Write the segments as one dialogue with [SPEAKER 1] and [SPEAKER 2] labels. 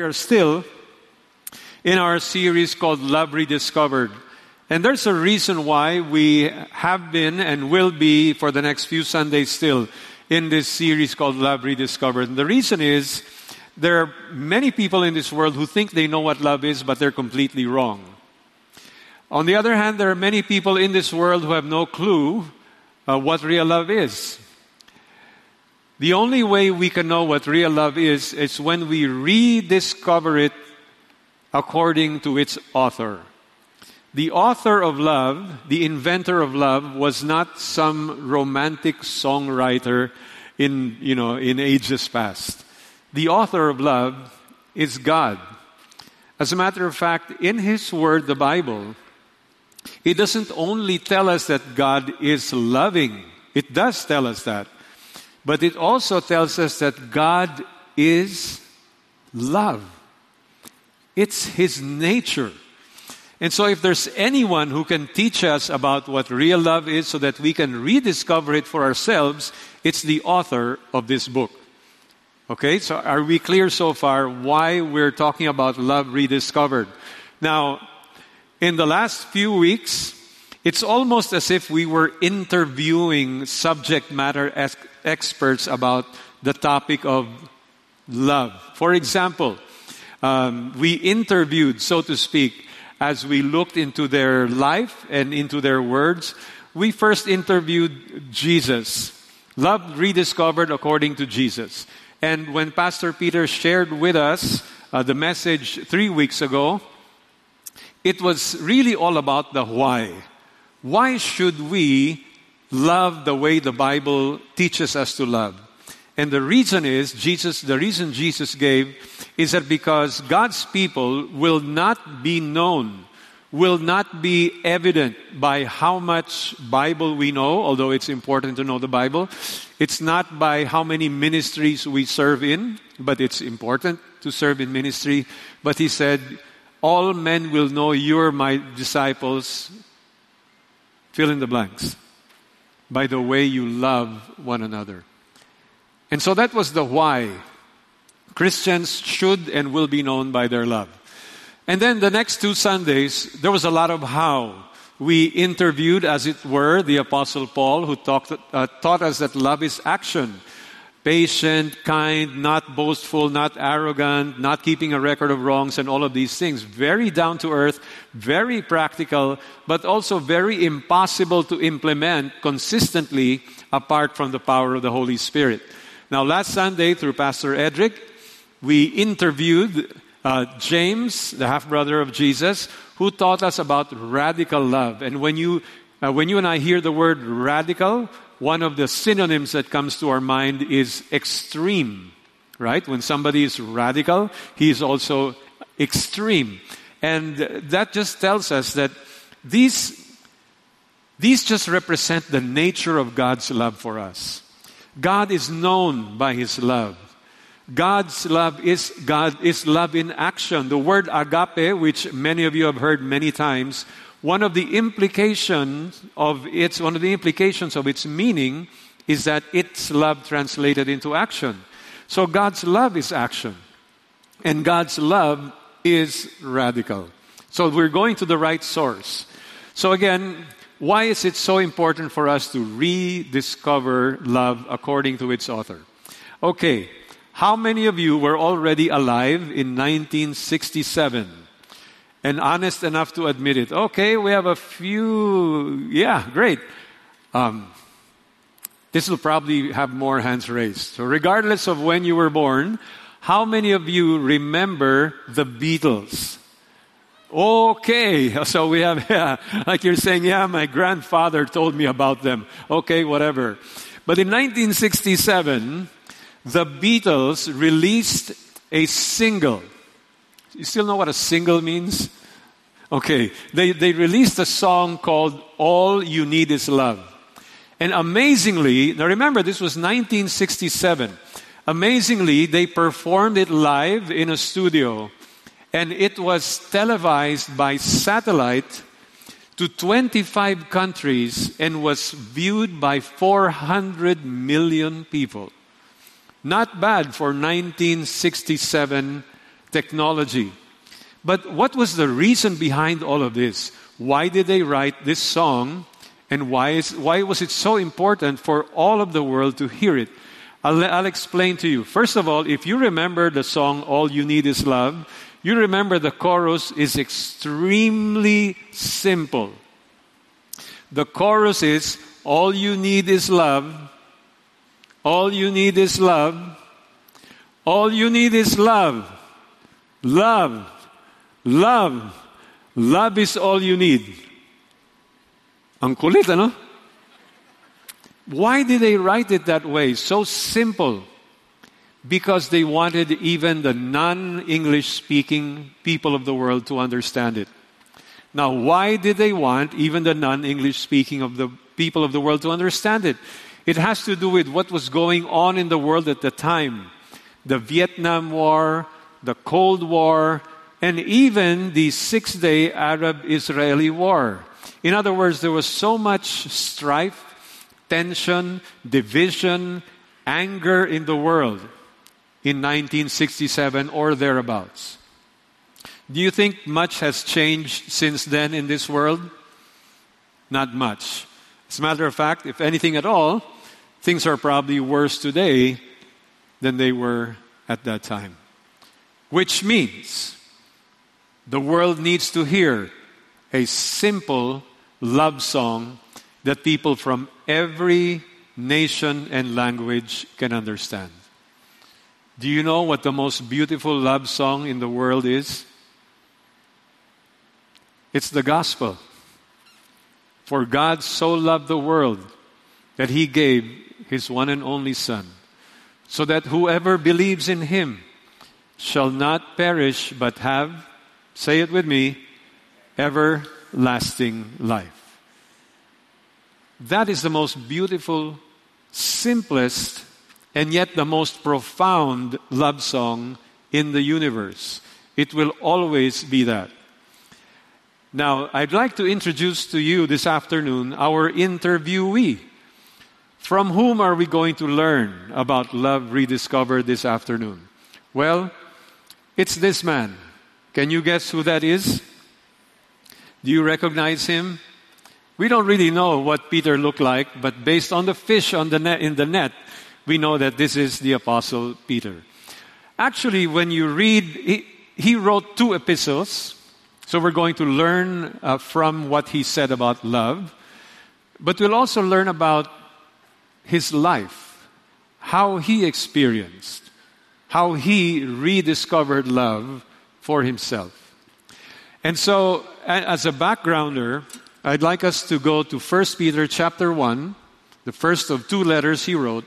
[SPEAKER 1] We are still in our series called Love Rediscovered. And there's a reason why we have been and will be for the next few Sundays still in this series called Love Rediscovered. And the reason is there are many people in this world who think they know what love is, but they're completely wrong. On the other hand, there are many people in this world who have no clue uh, what real love is. The only way we can know what real love is is when we rediscover it according to its author. The author of love, the inventor of love, was not some romantic songwriter in, you know, in ages past. The author of love is God. As a matter of fact, in His Word, the Bible, it doesn't only tell us that God is loving, it does tell us that. But it also tells us that God is love. It's His nature. And so, if there's anyone who can teach us about what real love is so that we can rediscover it for ourselves, it's the author of this book. Okay, so are we clear so far why we're talking about love rediscovered? Now, in the last few weeks, it's almost as if we were interviewing subject matter experts about the topic of love. For example, um, we interviewed, so to speak, as we looked into their life and into their words. We first interviewed Jesus. Love rediscovered according to Jesus. And when Pastor Peter shared with us uh, the message three weeks ago, it was really all about the why. Why should we love the way the Bible teaches us to love? And the reason is, Jesus, the reason Jesus gave is that because God's people will not be known, will not be evident by how much Bible we know, although it's important to know the Bible. It's not by how many ministries we serve in, but it's important to serve in ministry. But he said, all men will know you're my disciples fill in the blanks by the way you love one another. And so that was the why. Christians should and will be known by their love. And then the next two Sundays, there was a lot of how. We interviewed, as it were, the Apostle Paul, who talked, uh, taught us that love is action patient, kind, not boastful, not arrogant, not keeping a record of wrongs, and all of these things. Very down to earth, very practical, but also very impossible to implement consistently apart from the power of the Holy Spirit. Now, last Sunday, through Pastor Edric, we interviewed uh, James, the half brother of Jesus, who taught us about radical love. And when you, uh, when you and I hear the word radical, one of the synonyms that comes to our mind is extreme, right? When somebody is radical, he is also extreme. And that just tells us that these, these just represent the nature of God's love for us. God is known by his love. God's love is God is love in action. The word agape, which many of you have heard many times, one of the implications of its one of the implications of its meaning is that it's love translated into action. So God's love is action. And God's love is radical. So we're going to the right source. So again, why is it so important for us to rediscover love according to its author? Okay, how many of you were already alive in 1967? And honest enough to admit it. Okay, we have a few. Yeah, great. Um, this will probably have more hands raised. So, regardless of when you were born, how many of you remember the Beatles? Okay, so we have, yeah, like you're saying, yeah, my grandfather told me about them. Okay, whatever. But in 1967, the Beatles released a single you still know what a single means? Okay, they, they released a song called All You Need Is Love. And amazingly, now remember, this was 1967. Amazingly, they performed it live in a studio, and it was televised by satellite to 25 countries and was viewed by 400 million people. Not bad for 1967 technology. But what was the reason behind all of this? Why did they write this song? And why, is, why was it so important for all of the world to hear it? I'll, I'll explain to you. First of all, if you remember the song All You Need Is Love, you remember the chorus is extremely simple. The chorus is All you need is love. All you need is love. All you need is love. Love. Love. Love is all you need. Ang kulit? Why did they write it that way? So simple. Because they wanted even the non English speaking people of the world to understand it. Now, why did they want even the non English speaking of the people of the world to understand it? It has to do with what was going on in the world at the time the Vietnam War, the Cold War, and even the Six Day Arab Israeli War. In other words, there was so much strife tension, division, anger in the world in 1967 or thereabouts. Do you think much has changed since then in this world? Not much. As a matter of fact, if anything at all, things are probably worse today than they were at that time. Which means the world needs to hear a simple love song that people from every nation and language can understand. Do you know what the most beautiful love song in the world is? It's the gospel. For God so loved the world that he gave his one and only Son, so that whoever believes in him shall not perish but have, say it with me, everlasting life. That is the most beautiful, simplest, and yet the most profound love song in the universe. It will always be that. Now, I'd like to introduce to you this afternoon our interviewee. From whom are we going to learn about love rediscovered this afternoon? Well, it's this man. Can you guess who that is? Do you recognize him? We don't really know what Peter looked like, but based on the fish on the net, in the net, we know that this is the Apostle Peter. Actually, when you read, he, he wrote two epistles, so we're going to learn uh, from what he said about love, but we'll also learn about his life, how he experienced, how he rediscovered love for himself. And so, as a backgrounder, I'd like us to go to 1 Peter chapter 1, the first of two letters he wrote.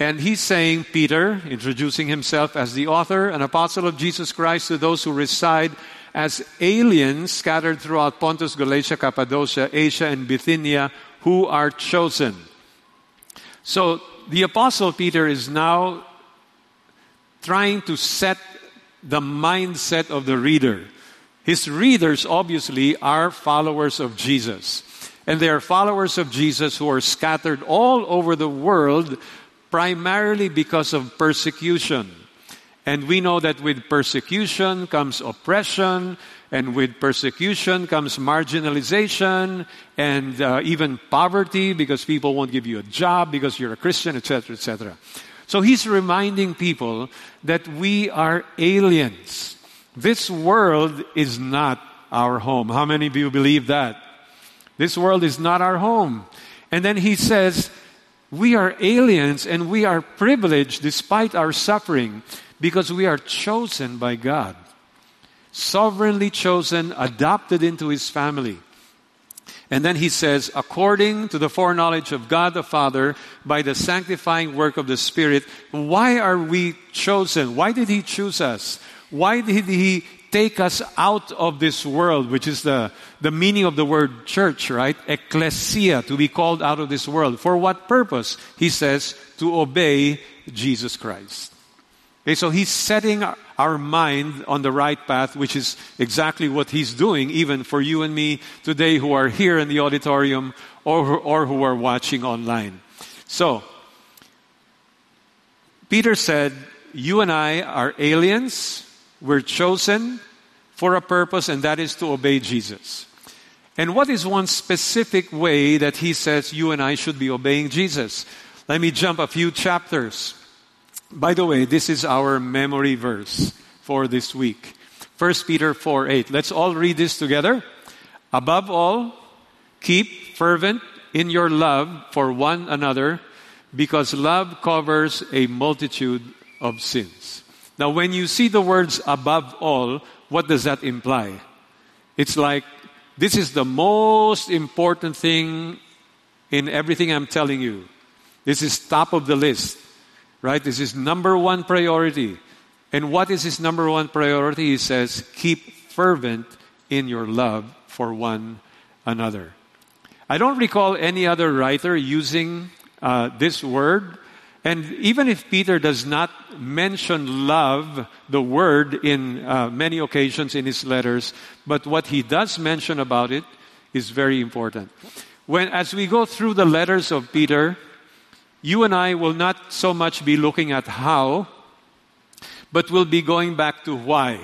[SPEAKER 1] And he's saying, Peter, introducing himself as the author and apostle of Jesus Christ to those who reside as aliens scattered throughout Pontus, Galatia, Cappadocia, Asia, and Bithynia, who are chosen. So the apostle Peter is now trying to set the mindset of the reader. His readers, obviously, are followers of Jesus. And they are followers of Jesus who are scattered all over the world primarily because of persecution. And we know that with persecution comes oppression, and with persecution comes marginalization and uh, even poverty because people won't give you a job because you're a Christian, etc., etc. So he's reminding people that we are aliens. This world is not our home. How many of you believe that? This world is not our home. And then he says, we are aliens and we are privileged despite our suffering because we are chosen by God. Sovereignly chosen, adopted into his family. And then he says, according to the foreknowledge of God the Father, by the sanctifying work of the Spirit, why are we chosen? Why did he choose us? Why did he take us out of this world, which is the, the meaning of the word church, right? Ecclesia, to be called out of this world. For what purpose? He says, to obey Jesus Christ. Okay, so he's setting our mind on the right path, which is exactly what he's doing, even for you and me today who are here in the auditorium or, or who are watching online. So, Peter said, You and I are aliens We're chosen for a purpose, and that is to obey Jesus. And what is one specific way that he says you and I should be obeying Jesus? Let me jump a few chapters. By the way, this is our memory verse for this week. 1 Peter 4 8. Let's all read this together. Above all, keep fervent in your love for one another because love covers a multitude of sins. Now, when you see the words above all, what does that imply? It's like this is the most important thing in everything I'm telling you. This is top of the list, right? This is number one priority. And what is his number one priority? He says, keep fervent in your love for one another. I don't recall any other writer using uh, this word. And even if Peter does not mention love, the word, in uh, many occasions in his letters, but what he does mention about it is very important. When, as we go through the letters of Peter, you and I will not so much be looking at how, but we'll be going back to why.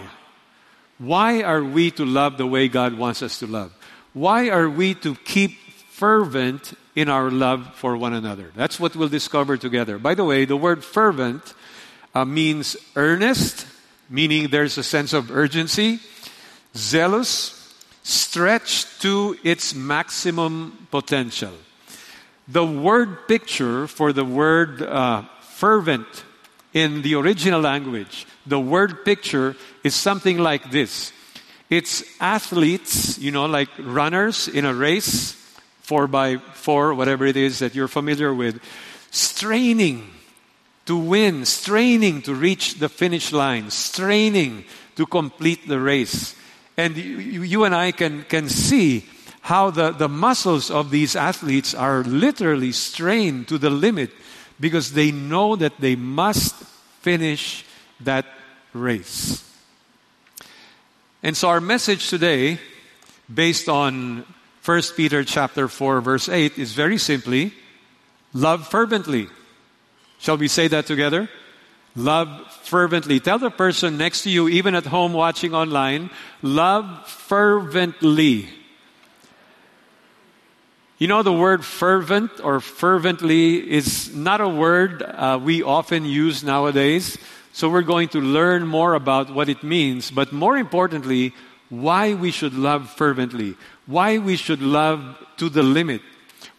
[SPEAKER 1] Why are we to love the way God wants us to love? Why are we to keep fervent in our love for one another. That's what we'll discover together. By the way, the word fervent uh, means earnest, meaning there's a sense of urgency, zealous, stretched to its maximum potential. The word picture for the word uh, fervent in the original language, the word picture is something like this. It's athletes, you know, like runners in a race four by four, whatever it is that you're familiar with, straining to win, straining to reach the finish line, straining to complete the race. And you, you and I can, can see how the, the muscles of these athletes are literally strained to the limit because they know that they must finish that race. And so our message today, based on 1 Peter chapter 4 verse 8 is very simply love fervently. Shall we say that together? Love fervently. Tell the person next to you, even at home watching online, love fervently. You know, the word fervent or fervently is not a word uh, we often use nowadays. So we're going to learn more about what it means, but more importantly, why we should love fervently why we should love to the limit,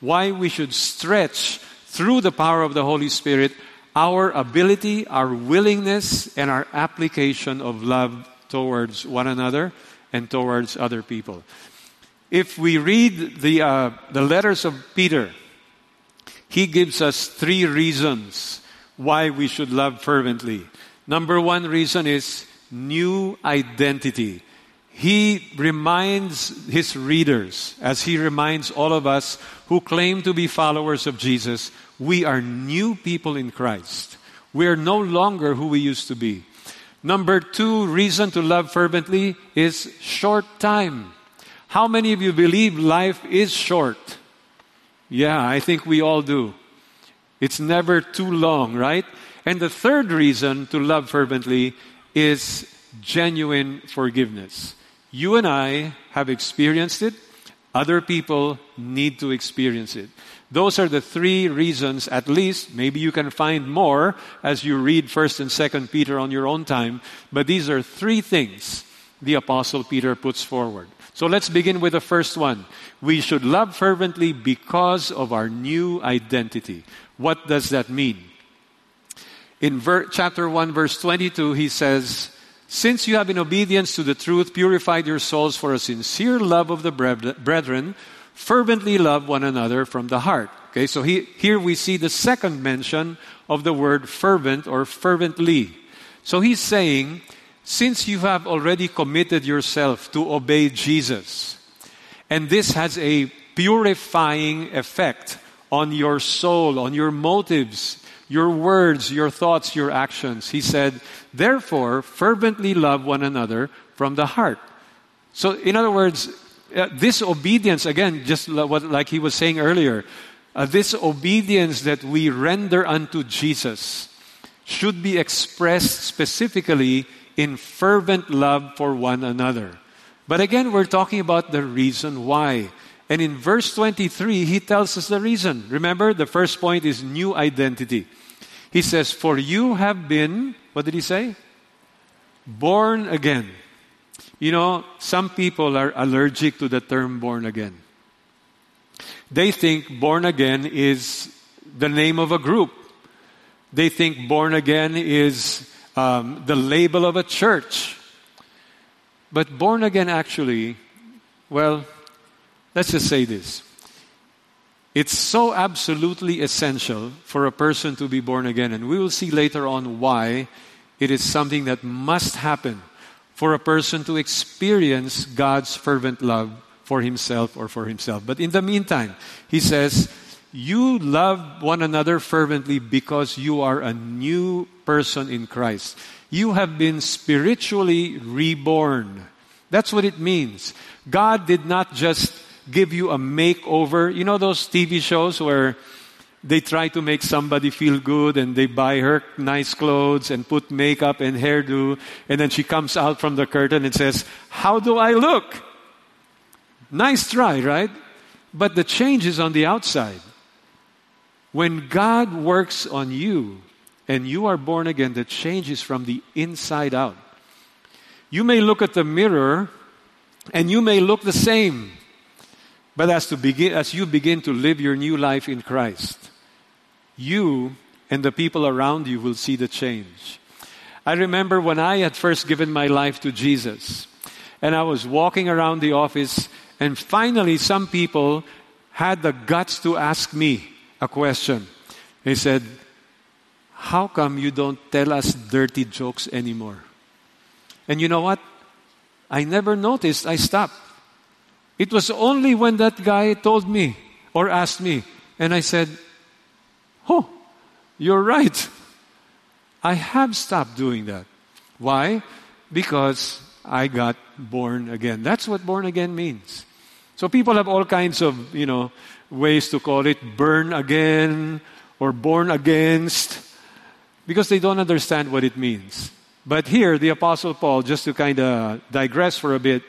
[SPEAKER 1] why we should stretch through the power of the Holy Spirit our ability, our willingness, and our application of love towards one another and towards other people. If we read the, uh, the letters of Peter, he gives us three reasons why we should love fervently. Number one reason is new identity he reminds his readers, as he reminds all of us who claim to be followers of Jesus, we are new people in Christ. We are no longer who we used to be. Number two reason to love fervently is short time. How many of you believe life is short? Yeah, I think we all do. It's never too long, right? And the third reason to love fervently is genuine forgiveness. You and I have experienced it. Other people need to experience it. Those are the three reasons, at least. Maybe you can find more as you read 1st and 2nd Peter on your own time. But these are three things the Apostle Peter puts forward. So let's begin with the first one. We should love fervently because of our new identity. What does that mean? In ver- chapter 1, verse 22, he says, since you have in obedience to the truth purified your souls for a sincere love of the brethren, fervently love one another from the heart. Okay, so he, here we see the second mention of the word fervent or fervently. So he's saying, since you have already committed yourself to obey Jesus, and this has a purifying effect on your soul, on your motives, your words, your thoughts, your actions. He said, therefore, fervently love one another from the heart. So, in other words, uh, this obedience, again, just what, like he was saying earlier, uh, this obedience that we render unto Jesus should be expressed specifically in fervent love for one another. But again, we're talking about the reason why. And in verse 23, he tells us the reason. Remember, the first point is new identity. He says, For you have been, what did he say? Born again. You know, some people are allergic to the term born again. They think born again is the name of a group. They think born again is um, the label of a church. But born again actually, well, let's just say this. It's so absolutely essential for a person to be born again, and we will see later on why it is something that must happen for a person to experience God's fervent love for himself or for himself. But in the meantime, he says, You love one another fervently because you are a new person in Christ. You have been spiritually reborn. That's what it means. God did not just give you a makeover. You know those TV shows where they try to make somebody feel good and they buy her nice clothes and put makeup and hairdo and then she comes out from the curtain and says, How do I look? Nice try, right? But the change is on the outside. When God works on you and you are born again, the change is from the inside out. You may look at the mirror and you may look the same. But as, to begin, as you begin to live your new life in Christ, you and the people around you will see the change. I remember when I had first given my life to Jesus, and I was walking around the office, and finally some people had the guts to ask me a question. He said, How come you don't tell us dirty jokes anymore? And you know what? I never noticed. I stopped. It was only when that guy told me or asked me, and I said, Oh, you're right. I have stopped doing that. Why? Because I got born again. That's what born again means. So people have all kinds of, you know, ways to call it burn again or born against because they don't understand what it means. But here, the Apostle Paul, just to kind of digress for a bit,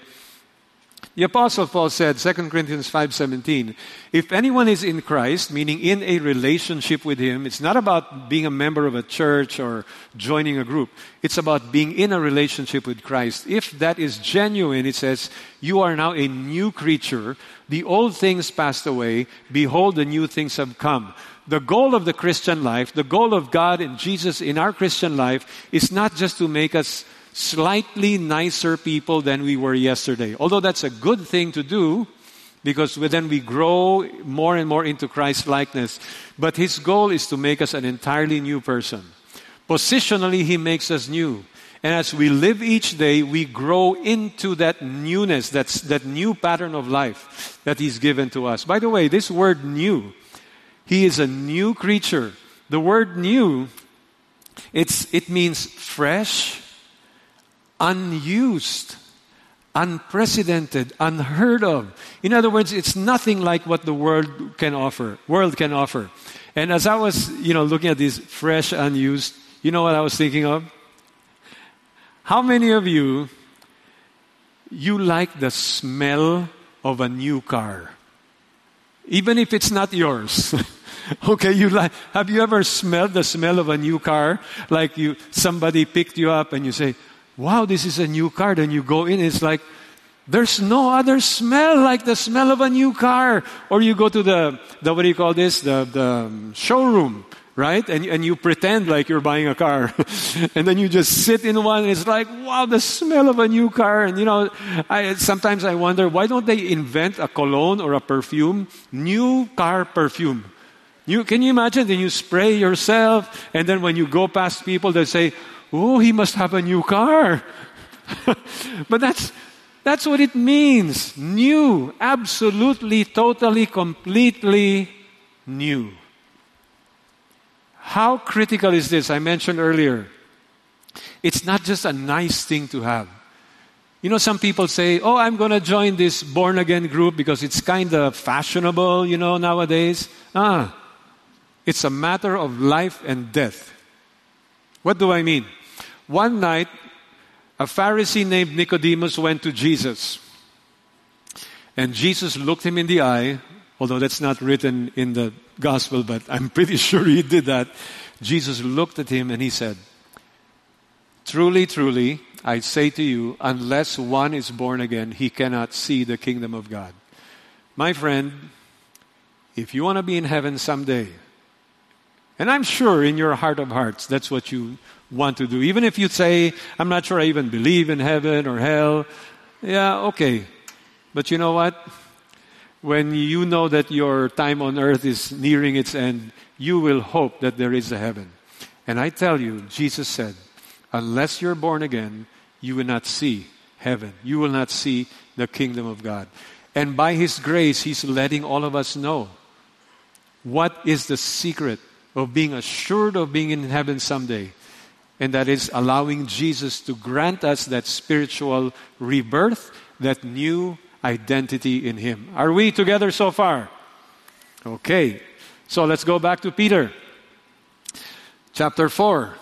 [SPEAKER 1] the Apostle Paul said, 2 Corinthians 5.17, if anyone is in Christ, meaning in a relationship with Him, it's not about being a member of a church or joining a group. It's about being in a relationship with Christ. If that is genuine, it says, you are now a new creature. The old things passed away. Behold, the new things have come the goal of the Christian life, the goal of God and Jesus in our Christian life is not just to make us slightly nicer people than we were yesterday. Although that's a good thing to do because then we grow more and more into Christ likeness. But his goal is to make us an entirely new person. Positionally, he makes us new. And as we live each day, we grow into that newness, that's, that new pattern of life that He's given to us. By the way, this word new he is a new creature. The word new, it's, it means fresh, unused, unprecedented, unheard of. In other words, it's nothing like what the world can offer. World can offer. And as I was, you know, looking at these fresh, unused, you know what I was thinking of? How many of you you like the smell of a new car? Even if it's not yours. okay, you like, have you ever smelled the smell of a new car? Like you, somebody picked you up and you say, wow, this is a new car. Then you go in, it's like, there's no other smell like the smell of a new car. Or you go to the, the what do you call this? The, the um, showroom, right? And, and you pretend like you're buying a car. and then you just sit in one and it's like, wow, the smell of a new car. And you know, I, sometimes I wonder, why don't they invent a cologne or a perfume? New car perfume. You, can you imagine? Then you spray yourself, and then when you go past people, they say, Oh, he must have a new car. but that's, that's what it means. New. Absolutely, totally, completely new. How critical is this? I mentioned earlier. It's not just a nice thing to have. You know, some people say, Oh, I'm going to join this born again group because it's kind of fashionable, you know, nowadays. Ah, it's a matter of life and death. What do I mean? One night, a Pharisee named Nicodemus went to Jesus. And Jesus looked him in the eye, although that's not written in the gospel, but I'm pretty sure he did that. Jesus looked at him and he said, Truly, truly, I say to you, unless one is born again, he cannot see the kingdom of God. My friend, if you want to be in heaven someday, and I'm sure in your heart of hearts that's what you want to do. Even if you say, I'm not sure I even believe in heaven or hell. Yeah, okay. But you know what? When you know that your time on earth is nearing its end, you will hope that there is a heaven. And I tell you, Jesus said, unless you're born again, you will not see heaven. You will not see the kingdom of God. And by His grace, He's letting all of us know what is the secret of being assured of being in heaven someday and that is allowing Jesus to grant us that spiritual rebirth, that new identity in Him. Are we together so far? Okay, so let's go back to Peter. Chapter 4.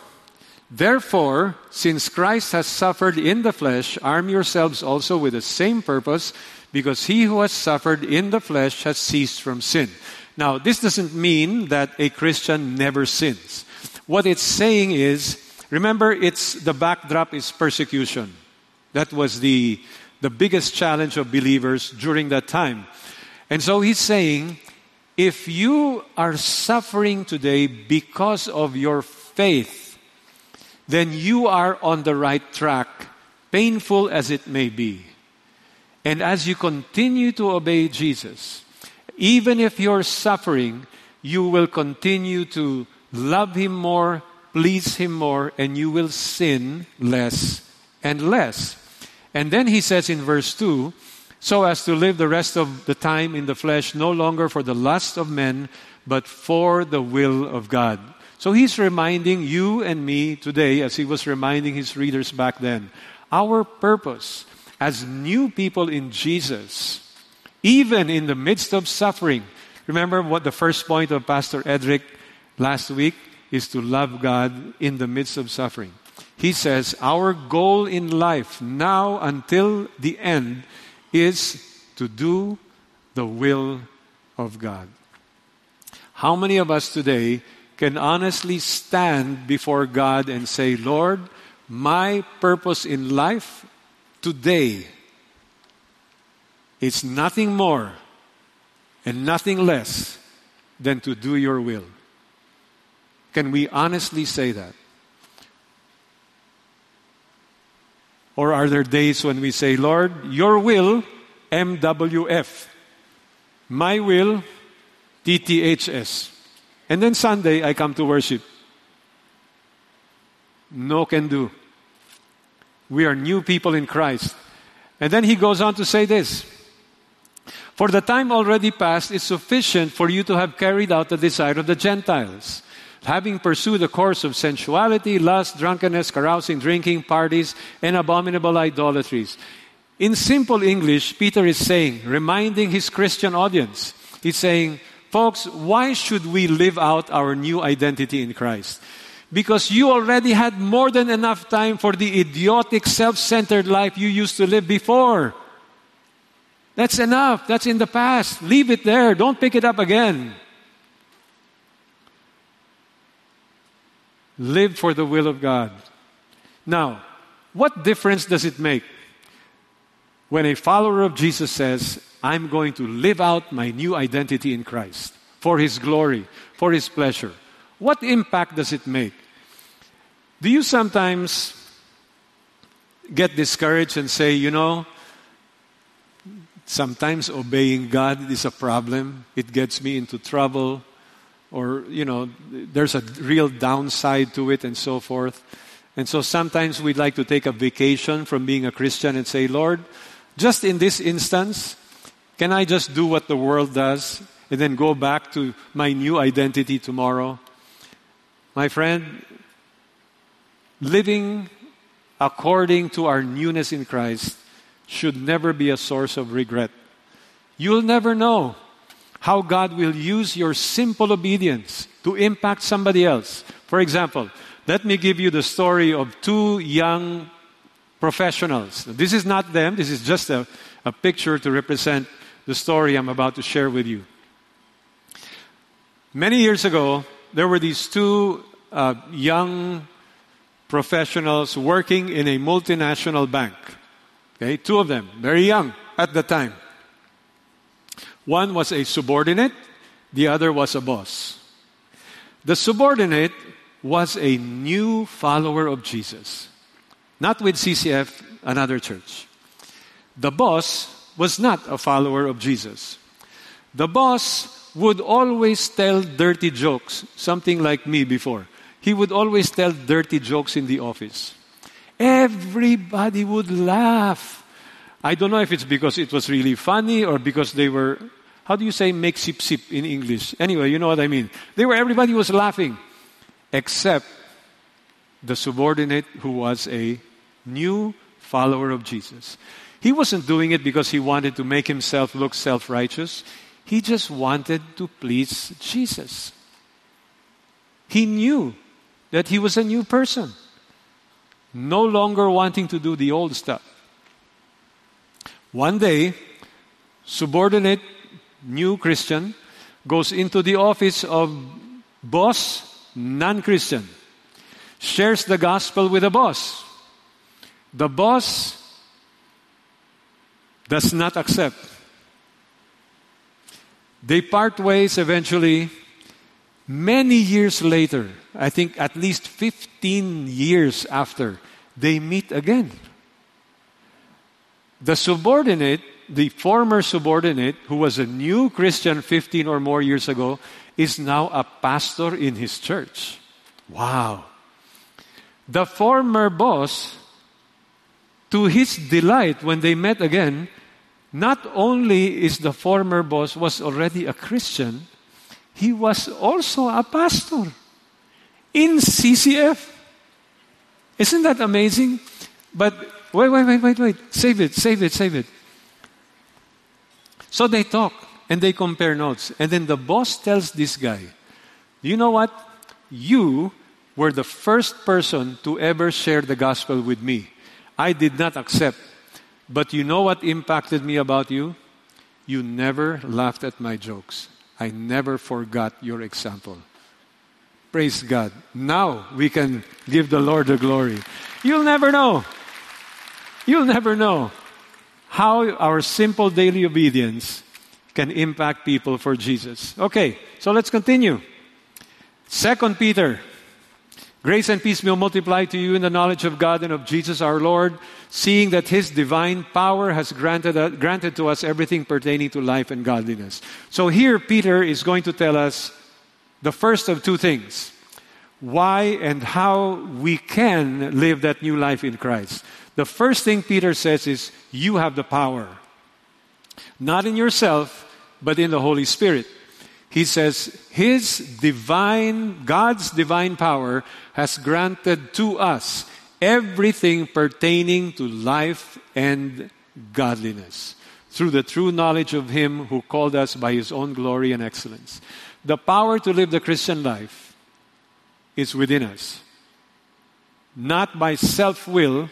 [SPEAKER 1] Therefore, since Christ has suffered in the flesh, arm yourselves also with the same purpose, because he who has suffered in the flesh has ceased from sin. Now, this doesn't mean that a Christian never sins. What it's saying is, Remember, it's the backdrop is persecution. That was the, the biggest challenge of believers during that time. And so he's saying, if you are suffering today because of your faith, then you are on the right track, painful as it may be. And as you continue to obey Jesus, even if you're suffering, you will continue to love Him more, please Him more, and you will sin less and less. And then he says in verse 2 so as to live the rest of the time in the flesh, no longer for the lust of men, but for the will of God. So he's reminding you and me today, as he was reminding his readers back then, our purpose as new people in Jesus, even in the midst of suffering. Remember what the first point of Pastor Edric last week? Is to love God in the midst of suffering. He says, Our goal in life now until the end is to do the will of God. How many of us today can honestly stand before God and say, Lord, my purpose in life today is nothing more and nothing less than to do your will? Can we honestly say that? Or are there days when we say, Lord, your will, MWF, my will, TTHS. And then Sunday, I come to worship. No can do. We are new people in Christ. And then he goes on to say this For the time already past is sufficient for you to have carried out the desire of the Gentiles having pursued a course of sensuality, lust, drunkenness, carousing, drinking, parties, and abominable idolatries. In simple English, Peter is saying, reminding his Christian audience, he's saying, folks, why should we live out our new identity in Christ? Because you already had more than enough time for the idiotic, self centered life you used to live before. That's enough. That's in the past. Leave it there. Don't pick it up again. Live for the will of God. Now, what difference does it make when a follower of Jesus says, I'm going to live out my new identity in Christ for His glory, for His pleasure? What impact does it make? Do you sometimes get discouraged and say, you know, sometimes obeying God is a problem, it gets me into trouble, or you know there's a real downside to it and so forth. And so sometimes we'd like to take a vacation from being a christian and say lord just in this instance can i just do what the world does and then go back to my new identity tomorrow? My friend living according to our newness in christ should never be a source of regret. You'll never know how God will use your simple obedience to impact somebody else. For example, let me give you the story of two young professionals. This is not them, this is just a, a picture to represent the story I'm about to share with you. Many years ago, there were these two uh, young professionals working in a multinational bank. Okay, two of them, very young at the time. One was a subordinate, the other was a boss. The subordinate was a new follower of Jesus, not with CCF, another church. The boss was not a follower of Jesus. The boss would always tell dirty jokes, something like me before. He would always tell dirty jokes in the office. Everybody would laugh. I don't know if it's because it was really funny or because they were, how do you say make sip sip in English? Anyway, you know what I mean. They were, everybody was laughing except the subordinate who was a new follower of Jesus. He wasn't doing it because he wanted to make himself look self righteous. He just wanted to please Jesus. He knew that he was a new person, no longer wanting to do the old stuff. One day, subordinate new Christian goes into the office of boss non Christian, shares the gospel with the boss. The boss does not accept. They part ways eventually. Many years later, I think at least 15 years after, they meet again. The subordinate, the former subordinate, who was a new Christian 15 or more years ago, is now a pastor in his church. Wow. The former boss, to his delight when they met again, not only is the former boss was already a Christian, he was also a pastor in CCF. Isn't that amazing? But wait, wait, wait, wait, wait. Save it, save it, save it. So they talk and they compare notes. And then the boss tells this guy, You know what? You were the first person to ever share the gospel with me. I did not accept but you know what impacted me about you? You never laughed at my jokes. I never forgot your example. Praise God. Now we can give the Lord the glory. You'll never know. You'll never know how our simple daily obedience can impact people for Jesus. Okay, so let's continue. Second Peter Grace and peace be multiplied to you in the knowledge of God and of Jesus our Lord, seeing that His divine power has granted, uh, granted to us everything pertaining to life and godliness. So here, Peter is going to tell us the first of two things why and how we can live that new life in Christ. The first thing Peter says is, You have the power. Not in yourself, but in the Holy Spirit. He says, His divine, God's divine power has granted to us everything pertaining to life and godliness through the true knowledge of Him who called us by His own glory and excellence. The power to live the Christian life is within us, not by self will,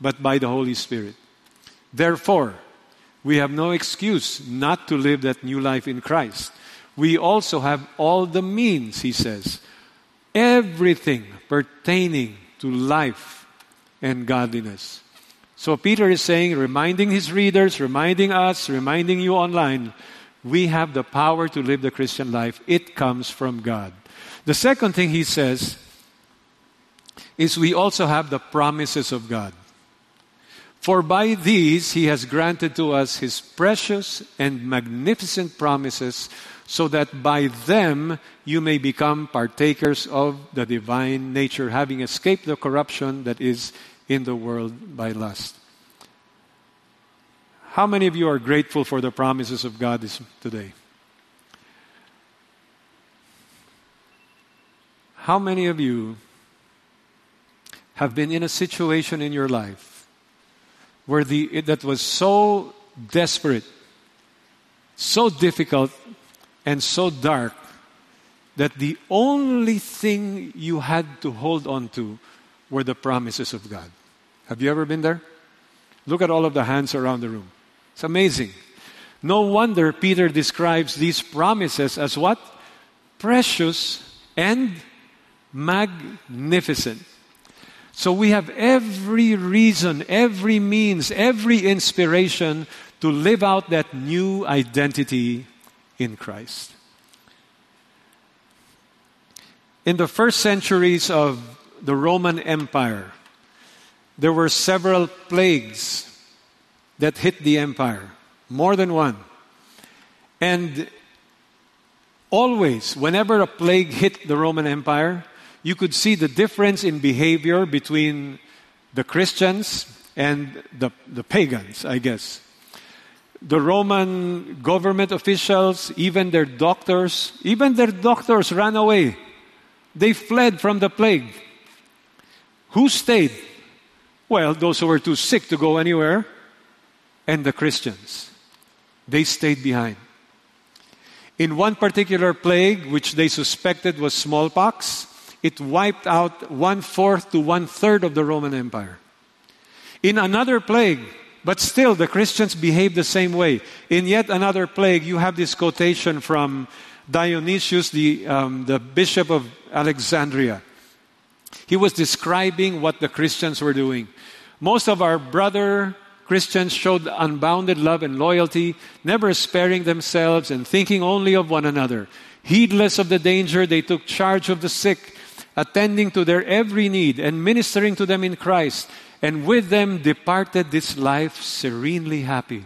[SPEAKER 1] but by the Holy Spirit. Therefore, we have no excuse not to live that new life in Christ we also have all the means, he says. Everything pertaining to life and godliness. So Peter is saying, reminding his readers, reminding us, reminding you online, we have the power to live the Christian life. It comes from God. The second thing he says is we also have the promises of God. For by these he has granted to us his precious and magnificent promises so that by them you may become partakers of the divine nature, having escaped the corruption that is in the world by lust. How many of you are grateful for the promises of God today? How many of you have been in a situation in your life the, that was so desperate, so difficult, and so dark that the only thing you had to hold on to were the promises of God. Have you ever been there? Look at all of the hands around the room. It's amazing. No wonder Peter describes these promises as what? Precious and magnificent. So we have every reason, every means, every inspiration to live out that new identity in Christ. In the first centuries of the Roman Empire, there were several plagues that hit the empire, more than one. And always, whenever a plague hit the Roman Empire, you could see the difference in behavior between the Christians and the, the pagans, I guess. The Roman government officials, even their doctors, even their doctors ran away. They fled from the plague. Who stayed? Well, those who were too sick to go anywhere, and the Christians. They stayed behind. In one particular plague, which they suspected was smallpox, it wiped out one fourth to one third of the Roman Empire. In another plague, but still the Christians behaved the same way. In yet another plague, you have this quotation from Dionysius, the, um, the bishop of Alexandria. He was describing what the Christians were doing. Most of our brother Christians showed unbounded love and loyalty, never sparing themselves and thinking only of one another. Heedless of the danger, they took charge of the sick, attending to their every need and ministering to them in Christ, and with them departed this life serenely happy.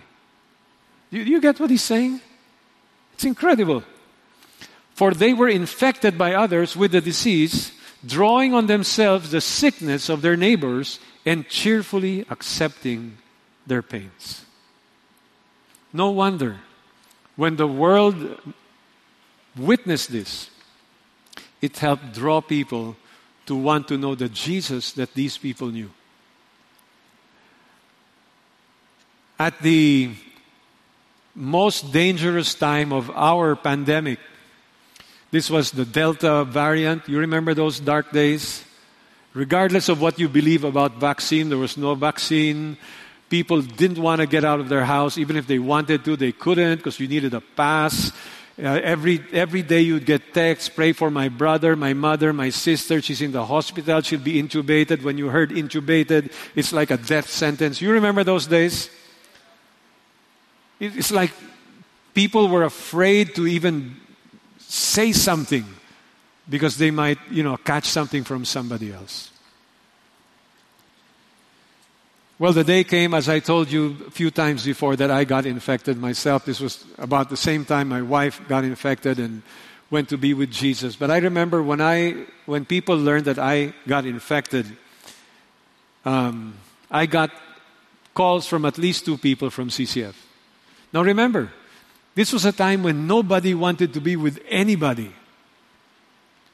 [SPEAKER 1] Do you get what he's saying? It's incredible. For they were infected by others with the disease, drawing on themselves the sickness of their neighbors and cheerfully accepting their pains. No wonder when the world witnessed this, it helped draw people to want to know the Jesus that these people knew. At the most dangerous time of our pandemic, this was the Delta variant. You remember those dark days? Regardless of what you believe about vaccine, there was no vaccine. People didn't want to get out of their house. Even if they wanted to, they couldn't because you needed a pass. Uh, every, every day you'd get texts, pray for my brother, my mother, my sister. She's in the hospital. She'll be intubated. When you heard intubated, it's like a death sentence. You remember those days? It's like people were afraid to even say something because they might, you know, catch something from somebody else. Well, the day came, as I told you a few times before, that I got infected myself. This was about the same time my wife got infected and went to be with Jesus. But I remember when I, when people learned that I got infected, um, I got calls from at least two people from CCF. Now remember, this was a time when nobody wanted to be with anybody.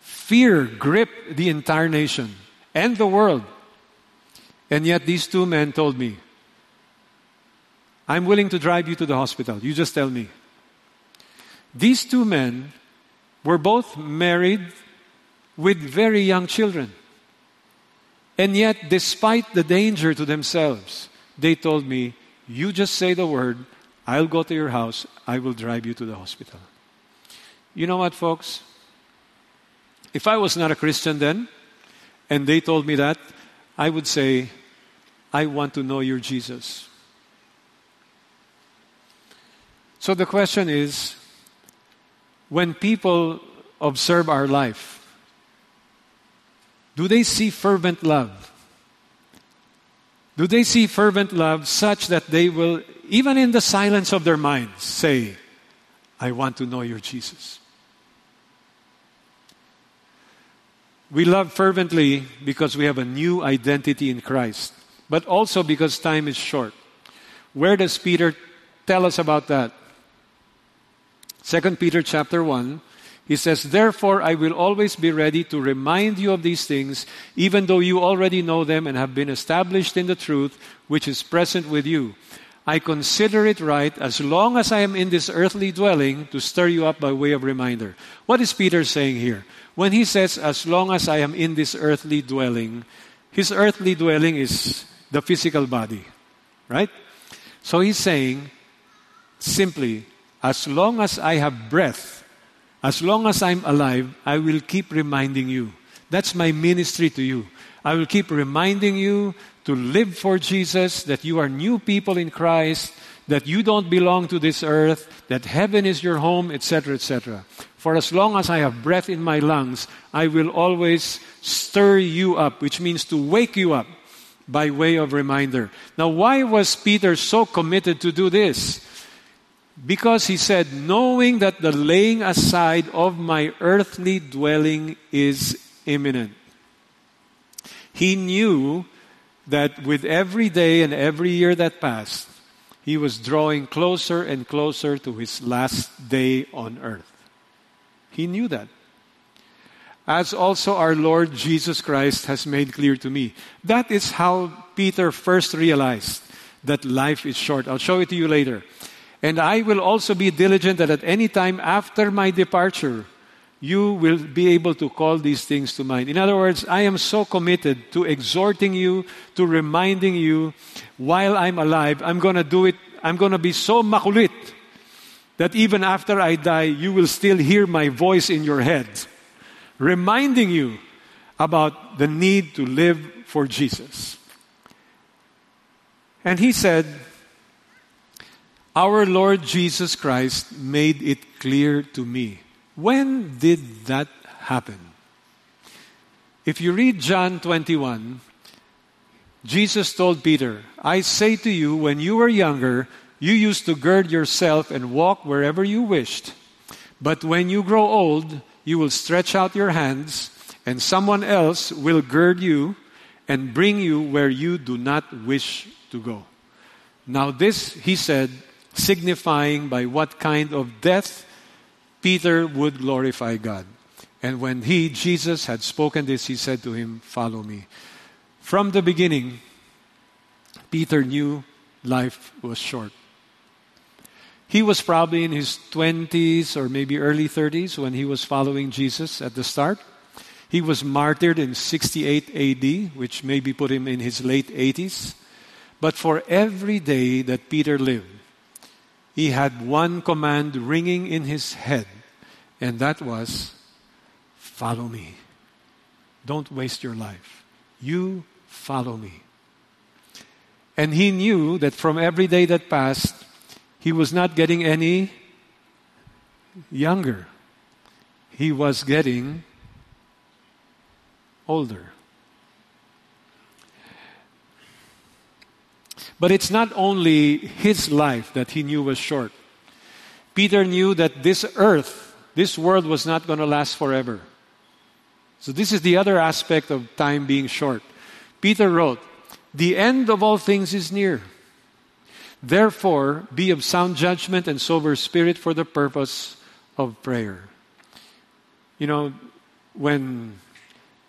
[SPEAKER 1] Fear gripped the entire nation and the world. And yet these two men told me, I'm willing to drive you to the hospital. You just tell me. These two men were both married with very young children. And yet, despite the danger to themselves, they told me, You just say the word, I'll go to your house, I will drive you to the hospital. You know what, folks? If I was not a Christian then, and they told me that, I would say, I want to know your Jesus. So the question is when people observe our life, do they see fervent love? Do they see fervent love such that they will, even in the silence of their minds, say, I want to know your Jesus? We love fervently because we have a new identity in Christ, but also because time is short. Where does Peter tell us about that? 2 Peter chapter 1, he says, Therefore, I will always be ready to remind you of these things, even though you already know them and have been established in the truth which is present with you. I consider it right, as long as I am in this earthly dwelling, to stir you up by way of reminder. What is Peter saying here? When he says, as long as I am in this earthly dwelling, his earthly dwelling is the physical body, right? So he's saying, simply, as long as I have breath, as long as I'm alive, I will keep reminding you. That's my ministry to you. I will keep reminding you to live for Jesus, that you are new people in Christ, that you don't belong to this earth, that heaven is your home, etc., etc. For as long as I have breath in my lungs, I will always stir you up, which means to wake you up by way of reminder. Now, why was Peter so committed to do this? Because he said, knowing that the laying aside of my earthly dwelling is imminent. He knew that with every day and every year that passed, he was drawing closer and closer to his last day on earth. He knew that. As also our Lord Jesus Christ has made clear to me. That is how Peter first realized that life is short. I'll show it to you later. And I will also be diligent that at any time after my departure, you will be able to call these things to mind. In other words, I am so committed to exhorting you, to reminding you, while I'm alive, I'm going to do it. I'm going to be so makulit that even after I die, you will still hear my voice in your head, reminding you about the need to live for Jesus. And he said, Our Lord Jesus Christ made it clear to me when did that happen? If you read John 21, Jesus told Peter, I say to you, when you were younger, you used to gird yourself and walk wherever you wished. But when you grow old, you will stretch out your hands, and someone else will gird you and bring you where you do not wish to go. Now, this, he said, signifying by what kind of death Peter would glorify God. And when he, Jesus, had spoken this, he said to him, Follow me. From the beginning, Peter knew life was short. He was probably in his 20s or maybe early 30s when he was following Jesus at the start. He was martyred in 68 AD, which maybe put him in his late 80s. But for every day that Peter lived, he had one command ringing in his head, and that was follow me. Don't waste your life. You follow me. And he knew that from every day that passed, he was not getting any younger. He was getting older. But it's not only his life that he knew was short. Peter knew that this earth, this world was not going to last forever. So, this is the other aspect of time being short. Peter wrote, The end of all things is near. Therefore, be of sound judgment and sober spirit for the purpose of prayer. You know, when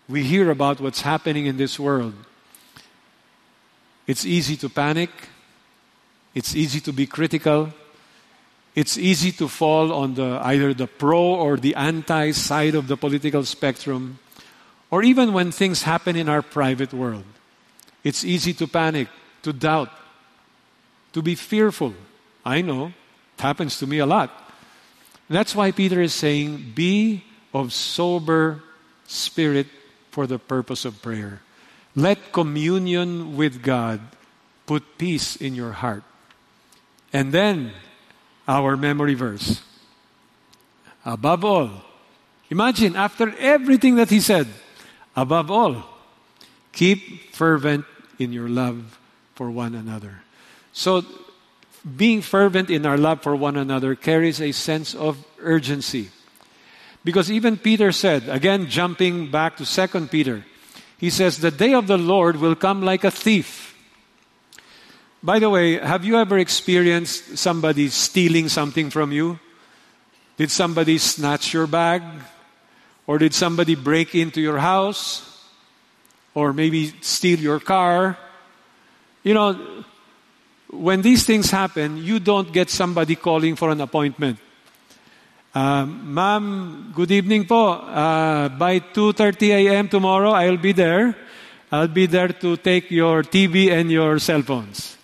[SPEAKER 1] we hear about what's happening in this world, it's easy to panic. It's easy to be critical. It's easy to fall on the, either the pro or the anti side of the political spectrum, or even when things happen in our private world. It's easy to panic, to doubt, to be fearful. I know, it happens to me a lot. That's why Peter is saying, be of sober spirit for the purpose of prayer. Let communion with God put peace in your heart. And then, our memory verse. Above all, imagine after everything that he said, above all, keep fervent in your love for one another. So, being fervent in our love for one another carries a sense of urgency. Because even Peter said, again jumping back to 2 Peter, he says, The day of the Lord will come like a thief. By the way, have you ever experienced somebody stealing something from you? Did somebody snatch your bag? Or did somebody break into your house? Or maybe steal your car? You know, when these things happen, you don't get somebody calling for an appointment. Uh, Ma'am, good evening po. Uh, by 2.30 a.m. tomorrow, I'll be there. I'll be there to take your TV and your cell phones.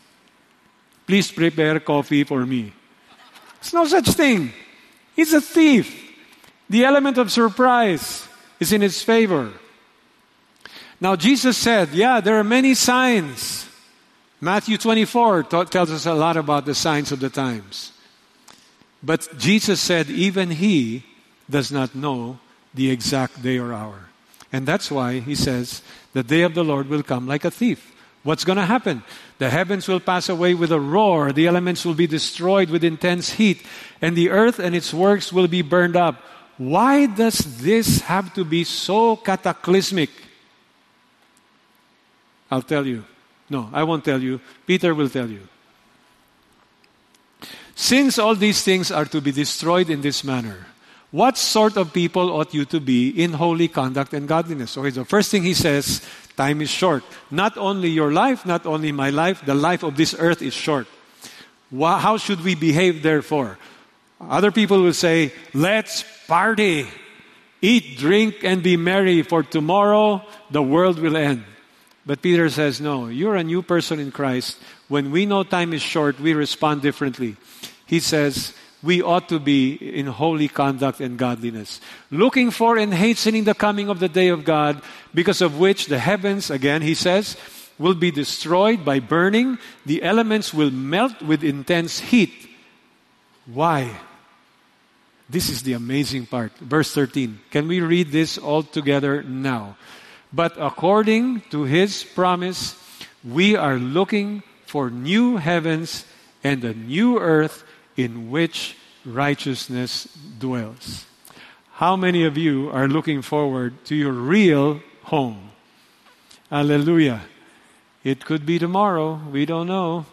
[SPEAKER 1] Please prepare coffee for me. There's no such thing. He's a thief. The element of surprise is in his favor. Now, Jesus said, Yeah, there are many signs. Matthew 24 t- tells us a lot about the signs of the times. But Jesus said, Even he does not know the exact day or hour. And that's why he says, The day of the Lord will come like a thief. What's going to happen? The heavens will pass away with a roar, the elements will be destroyed with intense heat, and the earth and its works will be burned up. Why does this have to be so cataclysmic? I'll tell you. No, I won't tell you. Peter will tell you. Since all these things are to be destroyed in this manner, what sort of people ought you to be in holy conduct and godliness? Okay, the first thing he says, time is short. Not only your life, not only my life, the life of this earth is short. How should we behave, therefore? Other people will say, let's party, eat, drink, and be merry, for tomorrow the world will end. But Peter says, no, you're a new person in Christ. When we know time is short, we respond differently. He says, we ought to be in holy conduct and godliness, looking for and hastening the coming of the day of God, because of which the heavens, again, he says, will be destroyed by burning, the elements will melt with intense heat. Why? This is the amazing part. Verse 13. Can we read this all together now? But according to his promise, we are looking for new heavens and a new earth in which righteousness dwells. How many of you are looking forward to your real home? Hallelujah. It could be tomorrow. We don't know.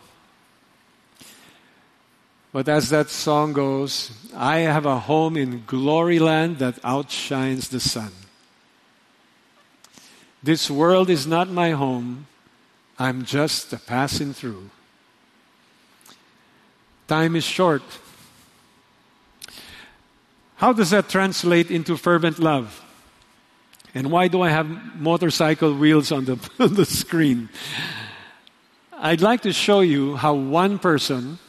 [SPEAKER 1] But as that song goes, I have a home in glory land that outshines the sun. This world is not my home. I'm just a passing through. Time is short. How does that translate into fervent love? And why do I have motorcycle wheels on the, on the screen? I'd like to show you how one person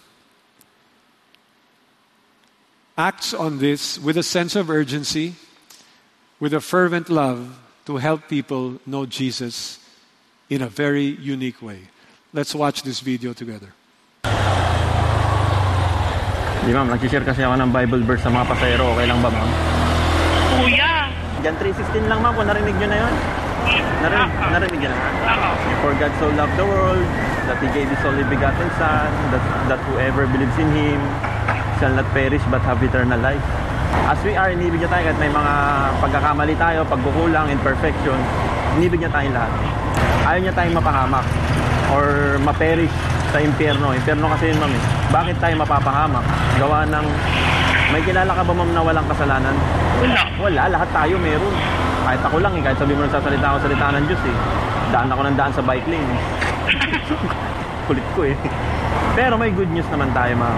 [SPEAKER 1] acts on this with a sense of urgency, with a fervent love to help people know Jesus in a very unique way. Let's watch this video together.
[SPEAKER 2] Di ma'am, nag-share kasi ako ng Bible verse sa mga pasahero. Okay lang ba ma'am?
[SPEAKER 3] Kuya!
[SPEAKER 2] John 3.16 lang ma'am, kung narinig nyo na yun. Narinig, ah, ah. narinig nyo na?
[SPEAKER 3] Oo.
[SPEAKER 2] For God so loved the world, that He gave His only begotten Son, that, that whoever believes in Him shall not perish but have eternal life. As we are, inibig niya tayo kahit may mga pagkakamali tayo, pagkukulang, imperfection, inibig niya tayong lahat. Ayaw niya tayong mapahamak or maperish sa impyerno. Impyerno kasi yun, ma'am. Eh. Bakit tayo mapapahamak? Gawa ng... May kilala ka ba, ma'am, na walang kasalanan?
[SPEAKER 3] Wala.
[SPEAKER 2] Wala, lahat tayo meron. Kahit ako lang eh, kahit sabi mo nagsasalita ako salita ng Diyos eh. Daan ako ng daan sa bike lane. Kulit ko eh. Pero may good news naman tayo mga